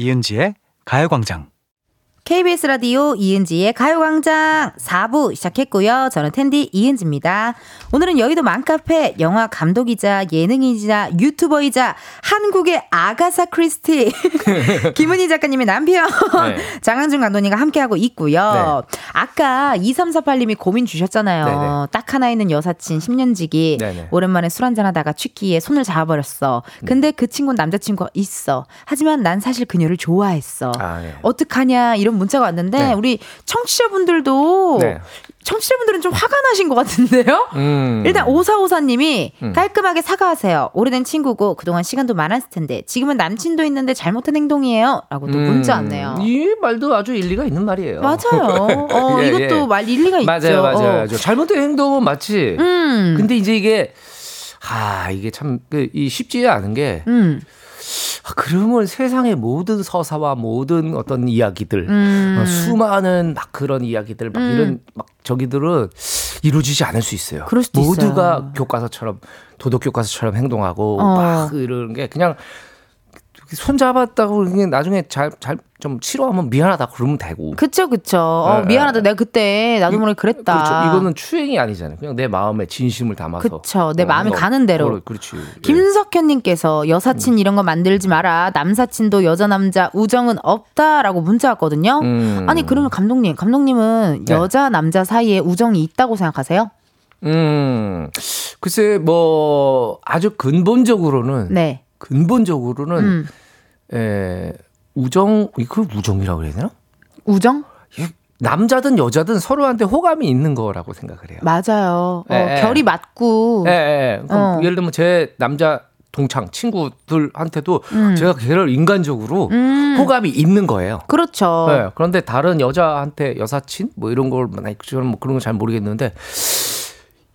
이은지의 가요광장. KBS 라디오 이은지의 가요광장 4부 시작했고요. 저는 텐디 이은지입니다. 오늘은 여의도 맘카페 영화 감독이자 예능이자 유튜버이자 한국의 아가사 크리스티 김은희 작가님의 남편 네. 장항준 감독님과 함께하고 있고요. 네. 아까 2348님이 고민 주셨잖아요. 네네. 딱 하나 있는 여사친 10년지기 네네. 오랜만에 술 한잔하다가 취기에 손을 잡아버렸어. 근데 음. 그 친구는 남자친구가 있어. 하지만 난 사실 그녀를 좋아했어. 아, 네. 어떡하냐 이런 문자가 왔는데 네. 우리 청취자분들도 네. 청취자분들은 좀 화가 나신 것 같은데요? 음. 일단 오사오사님이 음. 깔끔하게 사과하세요. 오래된 친구고 그동안 시간도 많았을 텐데 지금은 남친도 있는데 잘못한 행동이에요. 라고 또 음. 문자 왔네요. 이 말도 아주 일리가 있는 말이에요. 맞아요. 어, 예, 이것도 예. 말 일리가 맞아요, 있죠. 맞아요, 맞아요. 어. 잘못된 행동은 맞지. 음. 근데 이제 이게 아 이게 참이 그, 쉽지 않은 게. 음. 아, 그러면 세상의 모든 서사와 모든 어떤 이야기들, 음. 어, 수많은 막 그런 이야기들, 막 음. 이런 막 저기들은 이루어지지 않을 수 있어요. 모두가 있어요. 교과서처럼 도덕 교과서처럼 행동하고 어. 막 이런 게 그냥 손 잡았다고 나중에 잘 잘 좀 치료하면 미안하다 그러면 되고. 그쵸 그쵸. 어, 네, 미안하다. 내가 그때 나도 모르게 그랬다. 그렇죠. 이거는 추행이 아니잖아요. 그냥 내 마음에 진심을 담아서. 그쵸. 내 어, 마음이 가는 대로. 그렇지. 예. 김석현님께서 여사친 음. 이런 거 만들지 마라. 남사친도 여자 남자 우정은 없다라고 문자 왔거든요. 음. 아니 그러면 감독님, 감독님은 네. 여자 남자 사이에 우정이 있다고 생각하세요? 음, 글쎄, 뭐, 아주 근본적으로는. 네. 근본적으로는 음. 에, 우정 이걸 우정이라고 해야 되나? 우정? 남자든 여자든 서로한테 호감이 있는 거라고 생각을 해요. 맞아요. 어, 예, 예. 결이 맞고. 예, 예. 어. 예를 들면 제 남자 동창 친구들한테도 음. 제가 걔를 인간적으로 음. 호감이 있는 거예요. 그렇죠. 네, 그런데 다른 여자한테 여사친 뭐 이런 걸 저는 뭐 그런 걸 잘 모르겠는데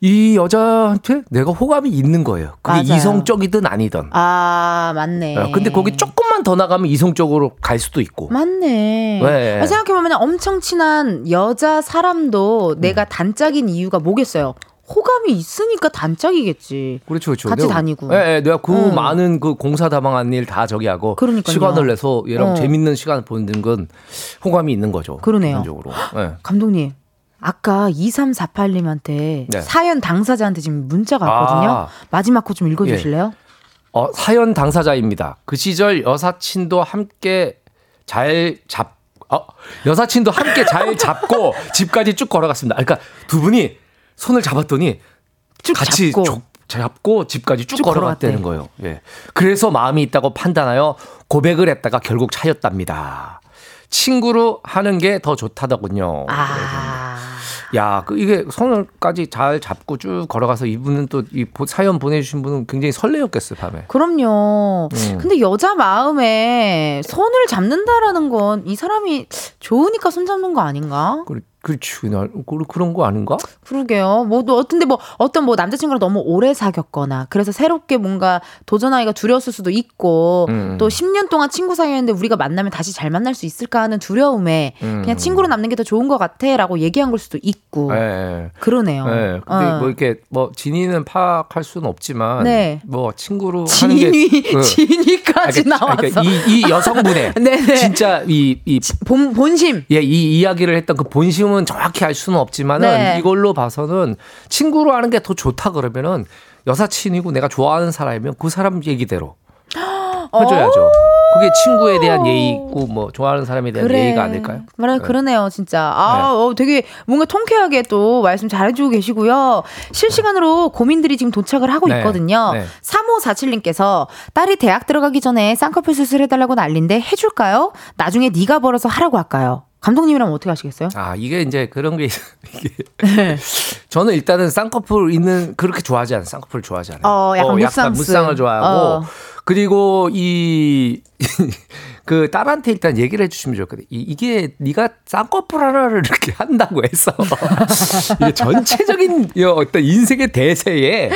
이 여자한테 내가 호감이 있는 거예요. 그게 맞아요. 이성적이든 아니든. 아, 맞네. 어, 근데 거기 조금만 더 나가면 이성적으로 갈 수도 있고. 맞네. 네. 아, 생각해보면 엄청 친한 여자 사람도 음. 내가 단짝인 이유가 뭐겠어요? 호감이 있으니까 단짝이겠지. 그렇죠, 그렇죠. 같이 내가, 다니고. 예, 네, 내가 그 어. 많은 그 공사 다방한 일 다 저기 하고 그러니까요. 시간을 내서 얘랑 어. 재밌는 시간을 보는 건 호감이 있는 거죠. 그러네요. 기본적으로. 네. 감독님, 아까 2348님한테 네. 사연 당사자한테 지금 문자가 왔거든요. 아. 마지막 거 좀 읽어주실래요? 예. 어, 사연 당사자입니다. 그 시절 여사친도 함께 잘 잡, 어, 여사친도 함께 잘 잡고 집까지 쭉 걸어갔습니다. 그러니까 두 분이 손을 잡았더니 쭉 같이 잡고. 조, 잡고 집까지 쭉, 쭉 걸어갔다는 거예요. 예. 그래서 마음이 있다고 판단하여 고백을 했다가 결국 차였답니다. 친구로 하는 게 더 좋다더군요. 아. 야, 그 이게 손을까지 잘 잡고 쭉 걸어가서 이분은 또 이 사연 보내주신 분은 굉장히 설레였겠어요, 밤에. 그럼요. 음. 근데 여자 마음에 손을 잡는다라는 건 이 사람이 좋으니까 손 잡는 거 아닌가? 그렇지. 그런 거 아닌가? 그러게요. 뭐, 어떤데 뭐, 어떤 뭐 남자친구랑 너무 오래 사귀었거나, 그래서 새롭게 뭔가 도전하기가 두려웠을 수도 있고, 음. 또 10년 동안 친구 사이였는데 우리가 만나면 다시 잘 만날 수 있을까 하는 두려움에, 음. 그냥 친구로 남는 게 더 좋은 것 같아 라고 얘기한 걸 수도 있고. 네. 그러네요. 네. 근데 어. 뭐 이렇게 뭐 진이는 파악할 수는 없지만, 네. 뭐 친구로 진이, 하는 게. 어. 진이까지 그러니까, 나왔어. 그러니까 이, 이 여성분의 진짜 이, 이 본, 본심. 예, 이 이야기를 했던 그 본심은 지금은 정확히 알 수는 없지만은 네. 이걸로 봐서는 친구로 하는 게 더 좋다 그러면은 여사친이고 내가 좋아하는 사람이면 그 사람 얘기대로 해줘야죠. 그게 친구에 대한 예의고 뭐 좋아하는 사람에 대한 그래. 예의가 아닐까요? 맞아요. 네. 그러네요, 진짜. 아, 네. 어, 되게 뭔가 통쾌하게 또 말씀 잘해주고 계시고요. 실시간으로 고민들이 지금 도착을 하고 네. 있거든요. 네. 3547님께서 딸이 대학 들어가기 전에 쌍꺼풀 수술해달라고 난린데 해줄까요? 나중에 네가 벌어서 하라고 할까요? 감독님이랑 어떻게 하시겠어요? 아 이게 이제 그런 게 이게 네. 저는 일단은 쌍꺼풀 있는 그렇게 좋아하지 않아요. 쌍꺼풀 좋아하지 않아요. 어, 약간, 어, 약간 무쌍을 좋아하고 어. 그리고 이 그 딸한테 일단 얘기를 해주시면 좋거든요. 이 게 네가 쌍꺼풀 하나를 이렇게 한다고 해서 이게 전체적인 어떤 인생의 대세에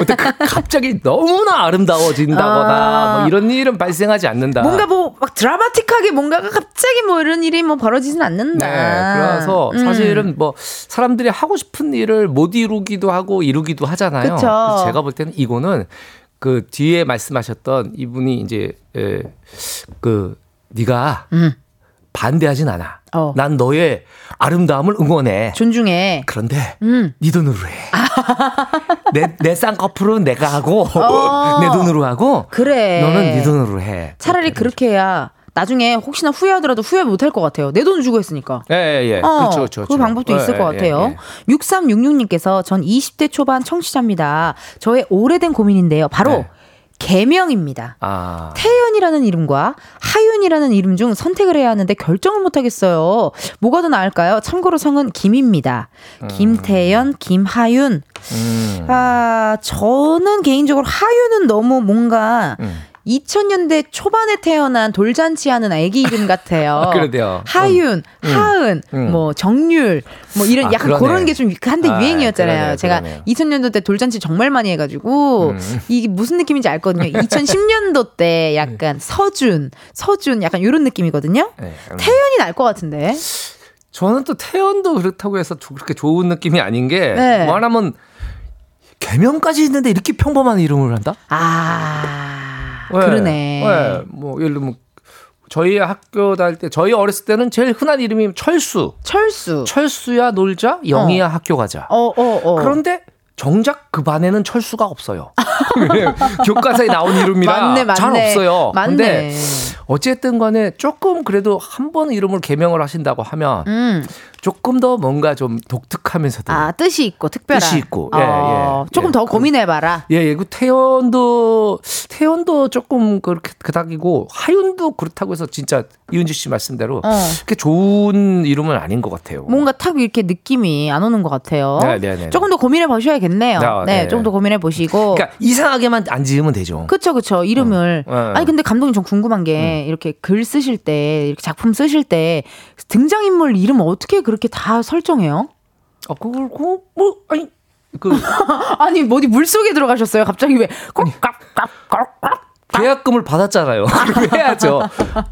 어떤 그 갑자기 너무나 아름다워진다거나 아. 뭐 이런 일은 발생하지 않는다. 뭔가 뭐 막 드라마틱하게 뭔가가 갑자기 뭐 이런 일이 뭐 벌어지진 않는다. 네, 그래서 음. 사실은 뭐 사람들이 하고 싶은 일을 못 이루기도 하고 이루기도 하잖아요. 제가 볼 때는 이거는 그 뒤에 말씀하셨던 이분이 이제 에, 그 네가 음. 반대하진 않아. 어. 난 너의 아름다움을 응원해. 존중해. 그런데 음. 네 돈으로 해. 내 내 쌍꺼풀은 내가 하고 어. 내 돈으로 하고 그래. 너는 네 돈으로 해. 차라리 그렇게 해야 나중에 혹시나 후회하더라도 후회 못할 것 같아요. 내 돈 주고 했으니까. 예, 예, 예. 어, 그렇죠, 그렇죠. 그 그렇죠. 방법도 있을 예, 것 같아요. 예, 예. 6366님께서 전 20대 초반 청취자입니다. 저의 오래된 고민인데요. 바로 네. 개명입니다. 아. 태연이라는 이름과 하윤이라는 이름 중 선택을 해야 하는데 결정을 못 하겠어요. 뭐가 더 나을까요? 참고로 성은 김입니다. 음. 김태연, 김하윤. 음. 아, 저는 개인적으로 하윤은 너무 뭔가 음. 2000년대 초반에 태어난 돌잔치 하는 아기 이름 같아요. 그러대요. 하윤, 음. 하은, 음. 뭐 정률, 뭐 이런 아, 약간 그러네. 그런 게 좀 한때 아, 유행이었잖아요. 그러네, 제가 그러네요. 2000년도 때 돌잔치 정말 많이 해가지고 음. 이게 무슨 느낌인지 알거든요. 2010년도 때 약간 네. 서준, 서준 약간 이런 느낌이거든요. 네, 태연이 날 것 같은데. 저는 또 태연도 그렇다고 해서 그렇게 좋은 느낌이 아닌 게 네. 뭐 하나면 개명까지 있는데 이렇게 평범한 이름을 한다? 아. 네, 그러네. 네, 뭐 예를 들면 저희 학교 다닐 때 저희 어렸을 때는 제일 흔한 이름이 철수. 철수. 철수야 놀자, 영희야 어. 학교 가자. 어, 어, 어. 그런데 정작 그 반에는 철수가 없어요. 교과서에 나온 이름이라 맞네, 맞네. 잘 없어요. 맞네. 근데 어쨌든 간에 조금 그래도 한 번 이름을 개명을 하신다고 하면 음. 조금 더 뭔가 좀 독특하면서도 아 뜻이 있고 특별한 뜻이 있고 예, 어, 예, 조금 예. 더 고민해봐라. 예, 예, 그 태연도 태연도 조금 그렇게 그닥이고 하윤도 그렇다고 해서 진짜 이은지 씨 말씀대로 어. 그렇게 좋은 이름은 아닌 것 같아요. 뭔가 탁 이렇게 느낌이 안 오는 것 같아요. 네, 네, 네. 조금 더 고민해 보셔야겠네요. 아, 네, 네, 조금 더 고민해 보시고. 그러니까 이상하게만 안 지으면 되죠. 그렇죠, 그렇죠. 이름을 어, 어. 아니 근데 감독님 좀 궁금한 게 음. 이렇게 글 쓰실 때 이렇게 작품 쓰실 때 등장 인물 이름 어떻게 그렇게 다 설정해요? 아, 그걸, 그, 뭐, 아니, 그. 아니, 뭐 어디 물 속에 들어가셨어요? 갑자기 왜, 꽉꽉꽉꽉 계약금을 받았잖아요. 해야죠.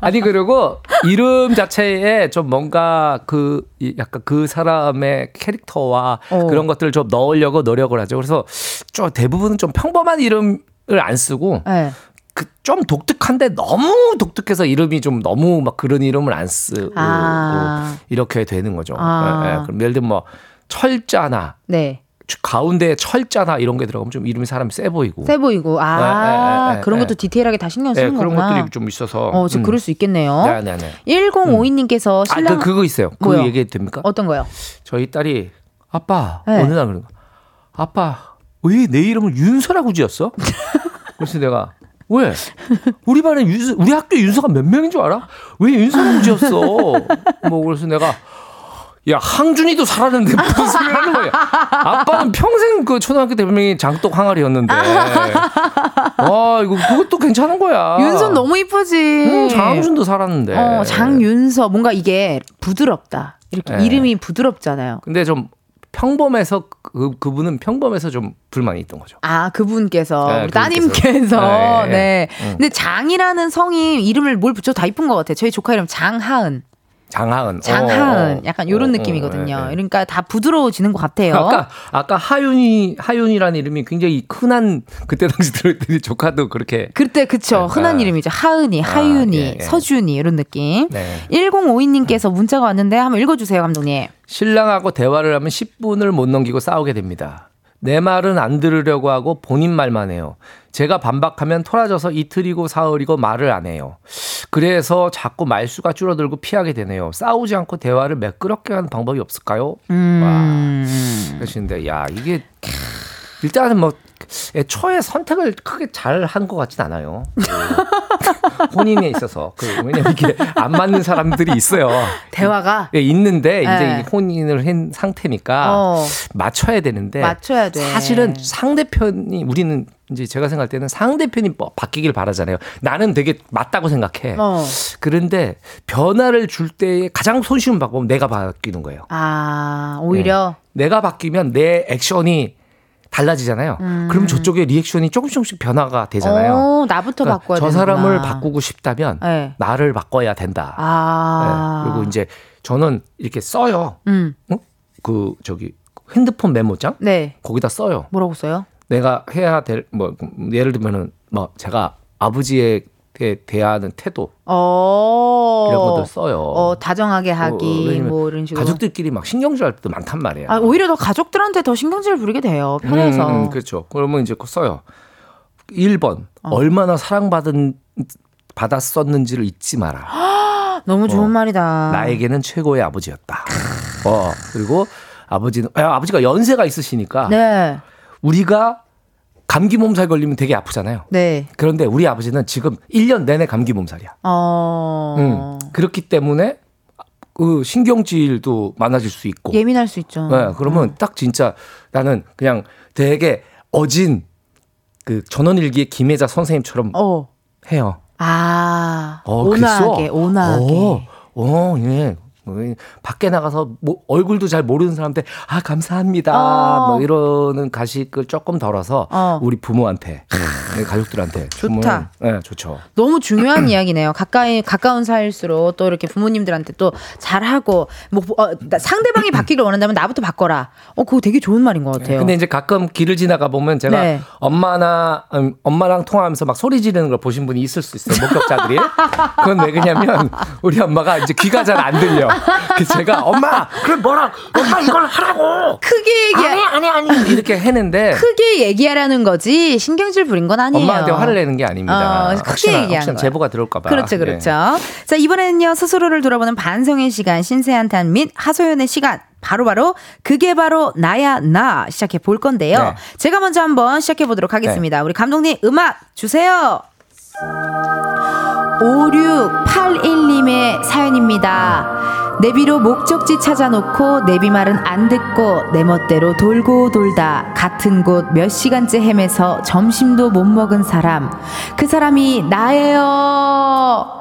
아니 그리고 이름 자체에 좀 뭔가 그 약간 그 사람의 캐릭터와 어. 그런 것들을 좀 넣으려고 노력을 하죠. 그래서 좀 대부분은 좀 평범한 이름을 안 쓰고 네. 그좀 독특한데 너무 독특해서 이름이 좀 너무 막 그런 이름을 안 쓰고 아. 이렇게 되는 거죠. 아. 네, 네. 그럼 예를 들면 뭐 철자나 네. 가운데 철자나 이런 게 들어가면 좀 이름이 사람이 세 보이고 세 보이고 아 네, 그런 것도 디테일하게 다 신경 쓰는 그런 거구나. 것들이 좀 있어서 어, 좀 음. 그럴 수 있겠네요. 네 네 네. 1052님께서 신랑 아, 그, 그거 있어요. 그거 얘기해도 됩니까? 어떤 거요? 저희 딸이 아빠 어느 날 그런 거 아빠 왜 내 이름을 윤서라고 지었어? 그래서 내가 왜? 우리 반에 윤서, 우리 학교 윤서가 몇 명인 줄 알아? 왜 윤서라고 지었어? 뭐, 그래서 내가, 야, 항준이도 살았는데 무슨 소리 하는 거야? 아빠는 평생 그 초등학교 때 별명이 장독 항아리였는데. 와, 이거 그것도 괜찮은 거야. 윤서 너무 이쁘지. 응, 장준도 살았는데. 어, 장윤서. 뭔가 이게 부드럽다. 이렇게 네. 이름이 부드럽잖아요. 근데 좀 평범해서 그 그분은 평범해서 좀 불만이 있던 거죠. 아 그분께서 네, 따님께서 네. 네. 네. 응. 근데 장이라는 성이 이름을 뭘 붙여 다 이쁜 것 같아요. 저희 조카 이름 장하은. 장하은. 장하은. 어, 약간 요런 어, 느낌이거든요. 어, 네, 네. 그러니까 다 부드러워지는 것 같아요. 아까, 아까 하윤이, 하윤이라는 이름이 굉장히 흔한, 그때 당시 들었더니 조카도 그렇게. 그때, 그쵸. 네. 흔한 이름이죠. 하은이, 아, 하윤이, 아, 예, 예. 서준이, 이런 느낌. 네. 1052님께서 문자가 왔는데 한번 읽어주세요, 감독님. 신랑하고 대화를 하면 10분을 못 넘기고 싸우게 됩니다. 내 말은 안 들으려고 하고 본인 말만 해요. 제가 반박하면 토라져서 이틀이고 사흘이고 말을 안 해요. 그래서 자꾸 말수가 줄어들고 피하게 되네요. 싸우지 않고 대화를 매끄럽게 하는 방법이 없을까요? 음. 와. 그러시는데, 야, 이게, 일단은 뭐, 애초에 선택을 크게 잘 한 것 같진 않아요. 그 혼인에 있어서. 그, 왜냐면 이게 안 맞는 사람들이 있어요. 대화가? 예, 있는데, 이제 네. 혼인을 한 상태니까 어. 맞춰야 되는데. 맞춰야 돼. 사실은 상대편이, 우리는 이제 제가 생각할 때는 상대편이 뭐 바뀌길 바라잖아요. 나는 되게 맞다고 생각해. 어. 그런데 변화를 줄때 가장 손쉬운 방법은 내가 바뀌는 거예요. 아, 오히려? 네. 내가 바뀌면 내 액션이 달라지잖아요. 음. 그럼 저쪽에 리액션이 조금씩 조금씩 변화가 되잖아요. 오, 나부터 그러니까 바꿔야 저 사람을 바꾸고 싶다면 네. 나를 바꿔야 된다. 아. 네. 그리고 이제 저는 이렇게 써요. 음. 어? 그 저기 핸드폰 메모장? 네. 거기다 써요. 뭐라고 써요? 내가 해야 될 뭐 예를 들면은 뭐 제가 아버지의 대, 대하는 태도 어~ 이런 것들 써요. 어, 다정하게 하기 어, 뭐 이런 식으로 가족들끼리 막 신경질 할 때도 많단 말이에요. 아, 오히려 더 가족들한테 더 신경질을 부리게 돼요. 편해서. 음, 음, 그렇죠. 그러면 이제 써요. 1번 어. 얼마나 사랑받은 받았었는지를 잊지 마라. 너무 좋은 어, 말이다. 나에게는 최고의 아버지였다. 어, 그리고 아버지는 야, 아버지가 연세가 있으시니까 네. 우리가 감기 몸살 걸리면 되게 아프잖아요. 네. 그런데 우리 아버지는 지금 1년 내내 감기 몸살이야. 어. 음, 그렇기 때문에 그 신경질도 많아질 수 있고 예민할 수 있죠. 네, 그러면 음. 딱 진짜 나는 그냥 되게 어진 그 전원일기의 김혜자 선생님처럼 어. 해요. 아, 어, 온화하게, 온화하게. 어, 어, 예. 뭐, 밖에 나가서 뭐 얼굴도 잘 모르는 사람한테 아 감사합니다 어. 뭐 이러는 가식을 조금 덜어서 어. 우리 부모한테 네, 가족들한테 좋다. 네, 좋죠. 너무 중요한 이야기네요. 가까이 가까운 사이일수록 또 이렇게 부모님들한테 또 잘하고 뭐 어, 상대방이 바뀌길 원한다면 나부터 바꿔라. 어 그거 되게 좋은 말인 것 같아요. 근데 이제 가끔 길을 지나가 보면 제가 네. 엄마나 음, 엄마랑 통화하면서 막 소리 지르는 걸 보신 분이 있을 수 있어요. 목격자들이. 그건 왜 그러냐면 우리 엄마가 이제 귀가 잘 안 들려. 그래서 제가 엄마 그럼 뭐라 엄마 이걸 하라고 크게 얘기 아니 아니 아니 이렇게 했는데 크게 얘기하라는 거지 신경질 부린 건 아니에요. 엄마한테 화를 내는 게 아닙니다. 어, 크게 혹시나, 얘기하는 거 제보가 들어올까 봐. 그렇죠, 그렇죠. 네. 자 이번에는요 스스로를 돌아보는 반성의 시간, 신세한탄 및 하소연의 시간. 바로바로 바로 그게 바로 나야 나 시작해 볼 건데요. 네. 제가 먼저 한번 시작해 보도록 하겠습니다. 네. 우리 감독님 음악 주세요. 5681님의 사연입니다. 내비로 목적지 찾아놓고 내비 말은 안 듣고 내 멋대로 돌고 돌다 같은 곳 몇 시간째 헤매서 점심도 못 먹은 사람. 그 사람이 나예요.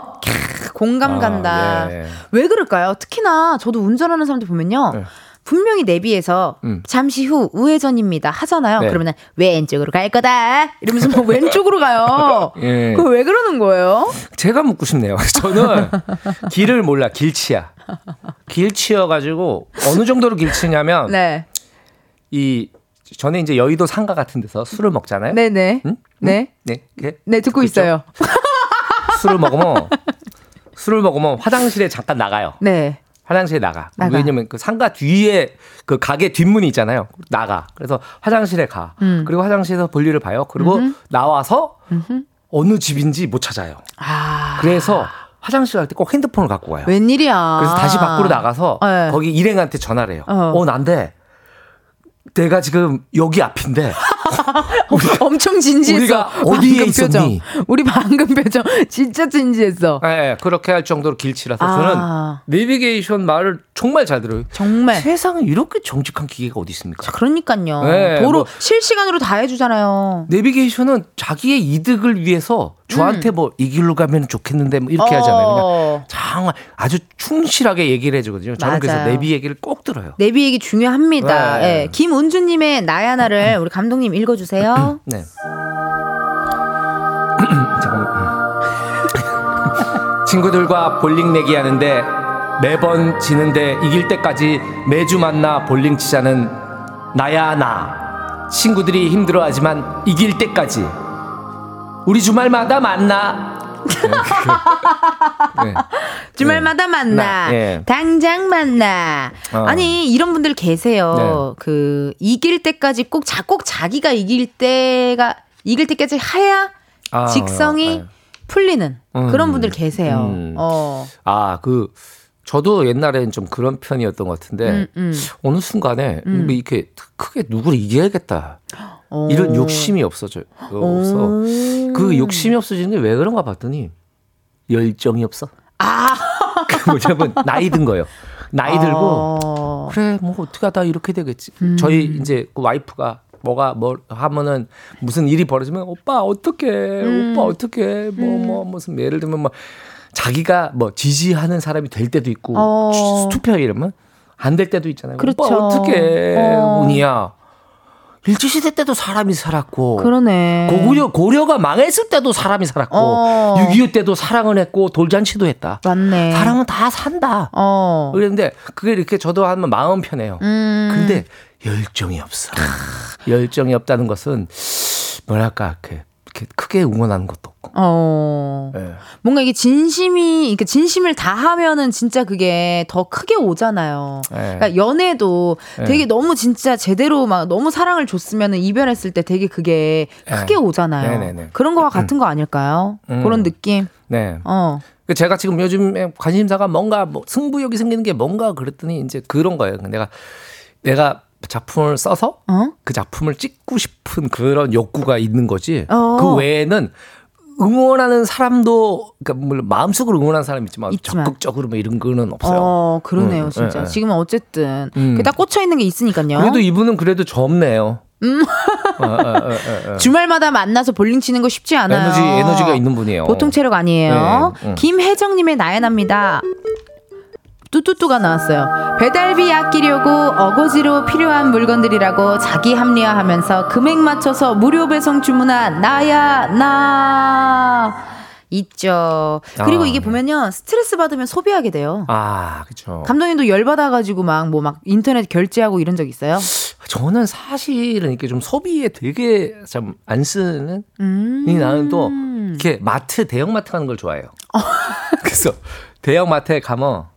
공감 아, 간다. 네. 왜 그럴까요? 특히나 저도 운전하는 사람들 보면요. 네. 분명히 내비에서 음. 잠시 후 우회전입니다 하잖아요. 네. 그러면은 왼쪽으로 갈 거다 이러면서 뭐 왼쪽으로 가요. 예. 그거 왜 그러는 거예요? 제가 묻고 싶네요. 저는 길을 몰라 길치야. 길치여 가지고 어느 정도로 길치냐면 네. 이 전에 이제 여의도 상가 같은 데서 술을 먹잖아요. 네네. 응? 네. 네. 네. 네 듣고 그렇죠? 있어요. 술을 먹으면 술을 먹으면 화장실에 잠깐 나가요. 네. 화장실에 나가. 나가. 왜냐면 그 상가 뒤에 그 가게 뒷문이 있잖아요. 나가. 그래서 화장실에 가. 음. 그리고 화장실에서 볼일을 봐요. 그리고 음흠. 나와서 음흠. 어느 집인지 못 찾아요. 아. 그래서 화장실 갈 때 꼭 핸드폰을 갖고 가요. 웬일이야. 그래서 다시 밖으로 나가서 네. 거기 일행한테 전화를 해요. 어, 어 난데 내가 지금 여기 앞인데 엄청 진지했어. 우리가 어디에 있었니? 표정. 우리 방금 표정 진짜 진지했어. 네, 그렇게 할 정도로 길치라서 아. 저는 내비게이션 말을 정말 잘 들어요. 정말. 세상에 이렇게 정직한 기계가 어디 있습니까? 그러니까요. 네, 도로 뭐, 실시간으로 다 해주잖아요. 내비게이션은 자기의 이득을 위해서 저한테 음. 뭐이 길로 가면 좋겠는데 뭐 이렇게 어. 하잖아요. 그냥 정말 아주 충실하게 얘기를 해주거든요. 저는 맞아요. 그래서 내비 얘기를 꼭 들어요. 내비 얘기 중요합니다. 네. 네. 김은주님의 나야나를 우리 감독님 읽어주세요. 네. 친구들과 볼링 내기 하는데 매번 지는데 이길 때까지 매주 만나 볼링 치자는 나야 나. 친구들이 힘들어하지만 이길 때까지. 우리 주말마다 만나. 네. 주말마다 네. 만나. 네. 당장 만나. 어. 아니, 이런 분들 계세요. 네. 그, 이길 때까지 꼭, 자, 꼭 자기가 이길 때가, 이길 때까지 하야 아, 직성이 어, 풀리는 음. 그런 분들 계세요. 음. 어. 아, 그, 저도 옛날엔 좀 그런 편이었던 것 같은데 음, 음. 어느 순간에 음. 뭐 이렇게 크게 누구를 이겨야겠다 오. 이런 욕심이 없어져 없어 그 욕심이 없어지는 게 왜 그런가 봤더니 열정이 없어. 아 그 뭐냐면 나이 든 거예요. 나이 들고 어. 그래 뭐 어떻게 하다 이렇게 되겠지. 음. 저희 이제 그 와이프가 뭐가 뭐 하면은 무슨 일이 벌어지면 오빠 어떻게 음. 오빠 어떻게 뭐뭐 뭐, 무슨 예를 들면 뭐 자기가 뭐 지지하는 사람이 될 때도 있고 어. 투표 이러면 안 될 때도 있잖아요. 그렇죠. 오빠 어떻게 어. 운이야. 일제시대 때도 사람이 살았고. 그러네. 고구려, 고려가 망했을 때도 사람이 살았고. 어. 6.25 때도 사랑을 했고, 돌잔치도 했다. 맞네. 사람은 다 산다. 어. 그런데 그게 이렇게 저도 하면 마음 편해요. 음. 근데 열정이 없어. 열정이 없다는 것은, 뭐랄까, 그, 이렇게 크게 응원하는 것도 없고. 어. 네. 뭔가 이게 진심이, 그러니까 진심을 다하면은 진짜 그게 더 크게 오잖아요. 네. 그러니까 연애도 네. 되게 너무 진짜 제대로 막 너무 사랑을 줬으면은 이별했을 때 되게 그게 크게 오잖아요. 그런 거와 같은 거 아닐까요? 음. 그런 느낌. 네. 어. 그 제가 지금 요즘에 관심사가 뭔가 뭐 승부욕이 생기는 게 뭔가 그랬더니 이제 그런 거예요. 내가 내가 작품을 써서 어? 그 작품을 찍고 싶은 그런 욕구가 있는 거지. 어. 그 외에는 응원하는 사람도 그러니까 물론 마음속으로 응원하는 사람이 있지만, 있지만. 적극적으로 뭐 이런 거는 없어요. 어, 그러네요, 음, 진짜. 네, 지금은 어쨌든 음. 딱 꽂혀 있는 게 있으니까요. 그래도 이분은 그래도 젊네요. 음. 어, 어, 어, 주말마다 만나서 볼링 치는 거 쉽지 않아요. 에너지 에너지가 있는 분이에요. 보통 체력 아니에요. 네, 음. 김혜정님의 나연합니다. 뚜뚜뚜가 나왔어요. 배달비 아끼려고 어거지로 필요한 물건들이라고 자기 합리화하면서 금액 맞춰서 무료 배송 주문한 나야 나. 있죠. 그리고 아, 이게 네. 보면요. 스트레스 받으면 소비하게 돼요. 아, 그렇죠. 감독님도 열 받아 가지고 막 뭐막 뭐 인터넷 결제하고 이런 적 있어요? 저는 사실은 이렇게 좀 소비에 되게 좀안 쓰는 음~ 이 나는 또 이렇게 마트 대형 마트 가는 걸 좋아해요. 그래서 대형 마트에 가면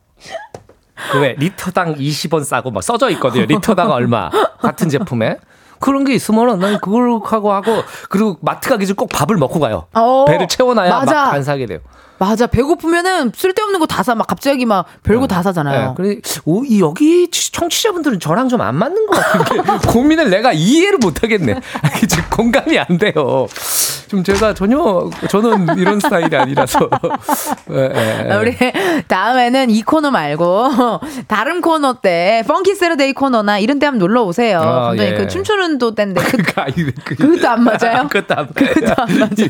그왜 리터당 20원 싸고 막 써져 있거든요. 리터당 얼마 같은 제품에. 그런 게 있으면은 난 그걸 하고 하고 그리고 마트 가기 전에 꼭 밥을 먹고 가요. 어, 배를 채워놔야 막안 사게 돼요. 맞아. 배고프면은 쓸데없는 거 다 사. 막 갑자기 막 별거 어. 다 사잖아요. 네. 그래, 오, 이, 여기 청취자분들은 저랑 좀 안 맞는 것 같은데 고민을 내가 이해를 못 하겠네. 공감이 안 돼요. 좀 제가 전혀 저는 이런 스타일이 아니라서. 네, 네. 우리 다음에는 이 코너 말고 다른 코너 때 펑키 세러데이 코너나 이런 데 한번 놀러 오세요. 아, 예. 그 춤추는 도 때인데 그, 그, 그것도 안 맞아요? 그것도 안, 그것도 안 맞아.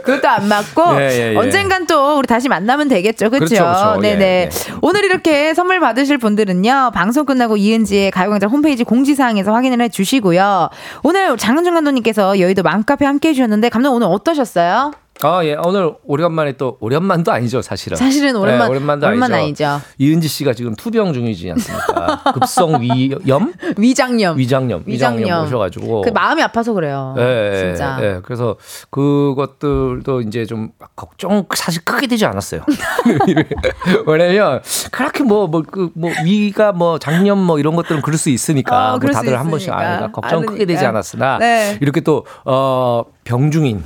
그것도 안 맞고 예, 예, 예. 언젠간 또 우리 다시 만나면 되겠죠. 그렇죠? 그렇죠, 네네. 예, 네. 오늘 이렇게 선물 받으실 분들은요. 방송 끝나고 이은지의 가요광장 홈페이지 공지사항에서 확인을 해 주시고요. 오늘 장은중 감독님께서 여의도 맘카페 함께 해 주셨는데 감독 오늘 어떠셨어요? 아, 예. 오늘 오랜만에 또 오랜만도 아니죠, 사실은. 사실은 오랜만 네, 오랜만도 오랜만 아니죠. 아니죠. 이은지 씨가 지금 투병 중이지 않습니까? 급성 위염? 위장염. 위장염. 위장염 오셔 가지고 그 마음이 아파서 그래요. 네, 진짜. 네. 그래서 그것들도 이제 좀 걱정 사실 크게 되지 않았어요. 왜냐면 그렇게 뭐 뭐 그뭐 뭐 위가 뭐 장염 뭐 이런 것들은 그럴 수 있으니까 어, 뭐 다들 한 번씩 아니까 걱정 않으니까. 크게 되지 않았으나 네. 이렇게 또어 병중인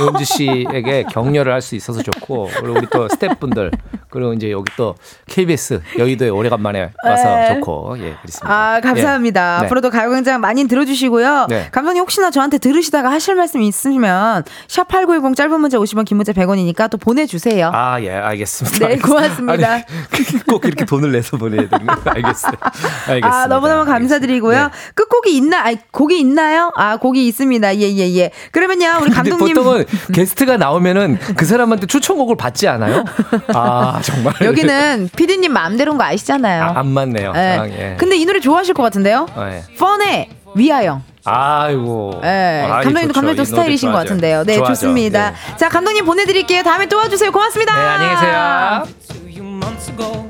은지 씨에게 격려를 할 수 있어서 좋고 그리고 우리 또 스태프분들 그리고 이제 여기 또 KBS 여의도에 오래간만에 와서 네. 좋고 예 그렇습니다. 아 감사합니다. 예. 앞으로도 가요광장 많이 들어주시고요. 네. 감독님 혹시나 저한테 들으시다가 하실 말씀 있으시면 샵 #8910 짧은 문자 50원, 긴 문자 100원이니까 또 보내주세요. 아 예 알겠습니다. 네 고맙습니다. 아니, 꼭 이렇게 돈을 내서 보내야 되는 거 알겠어요. 알겠습니다. 아 너무너무 감사드리고요. 네. 끝곡이 있나? 아 곡이 있나요? 아 곡이 있습니다. 예예 예, 예. 그러면 요 우리 감독님 보통은 게스트가 나오면은 그 사람한테 추천곡을 받지 않아요? 아 정말 여기는 피디님 마음대로인 거 아시잖아요. 아, 안 맞네요. 네. 아, 예. 근데 이 노래 좋아하실 것 같은데요? 네. 펀의 위아영. 아이고. 네. 감독님도 감독도 스타일이신 것 같은데요. 네, 좋아하죠. 좋습니다. 네. 자, 감독님 보내드릴게요. 다음에 또 와주세요. 고맙습니다. 네, 안녕히 계세요.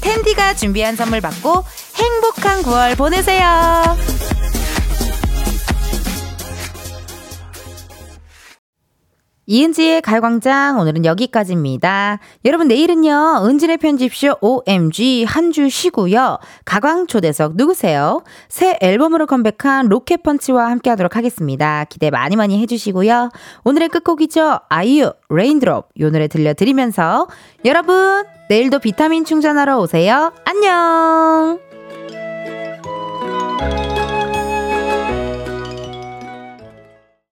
텐디가 준비한 선물 받고 행복한 9월 보내세요. 이은지의 가요광장 오늘은 여기까지입니다. 여러분 내일은요 은진의 편집쇼 OMG 한 주 쉬고요. 가광 초대석 누구세요? 새 앨범으로 컴백한 로켓펀치와 함께하도록 하겠습니다. 기대 많이 많이 해주시고요. 오늘의 끝곡이죠 아이유 Rain Drop 요 노래 들려드리면서 여러분 내일도 비타민 충전하러 오세요. 안녕.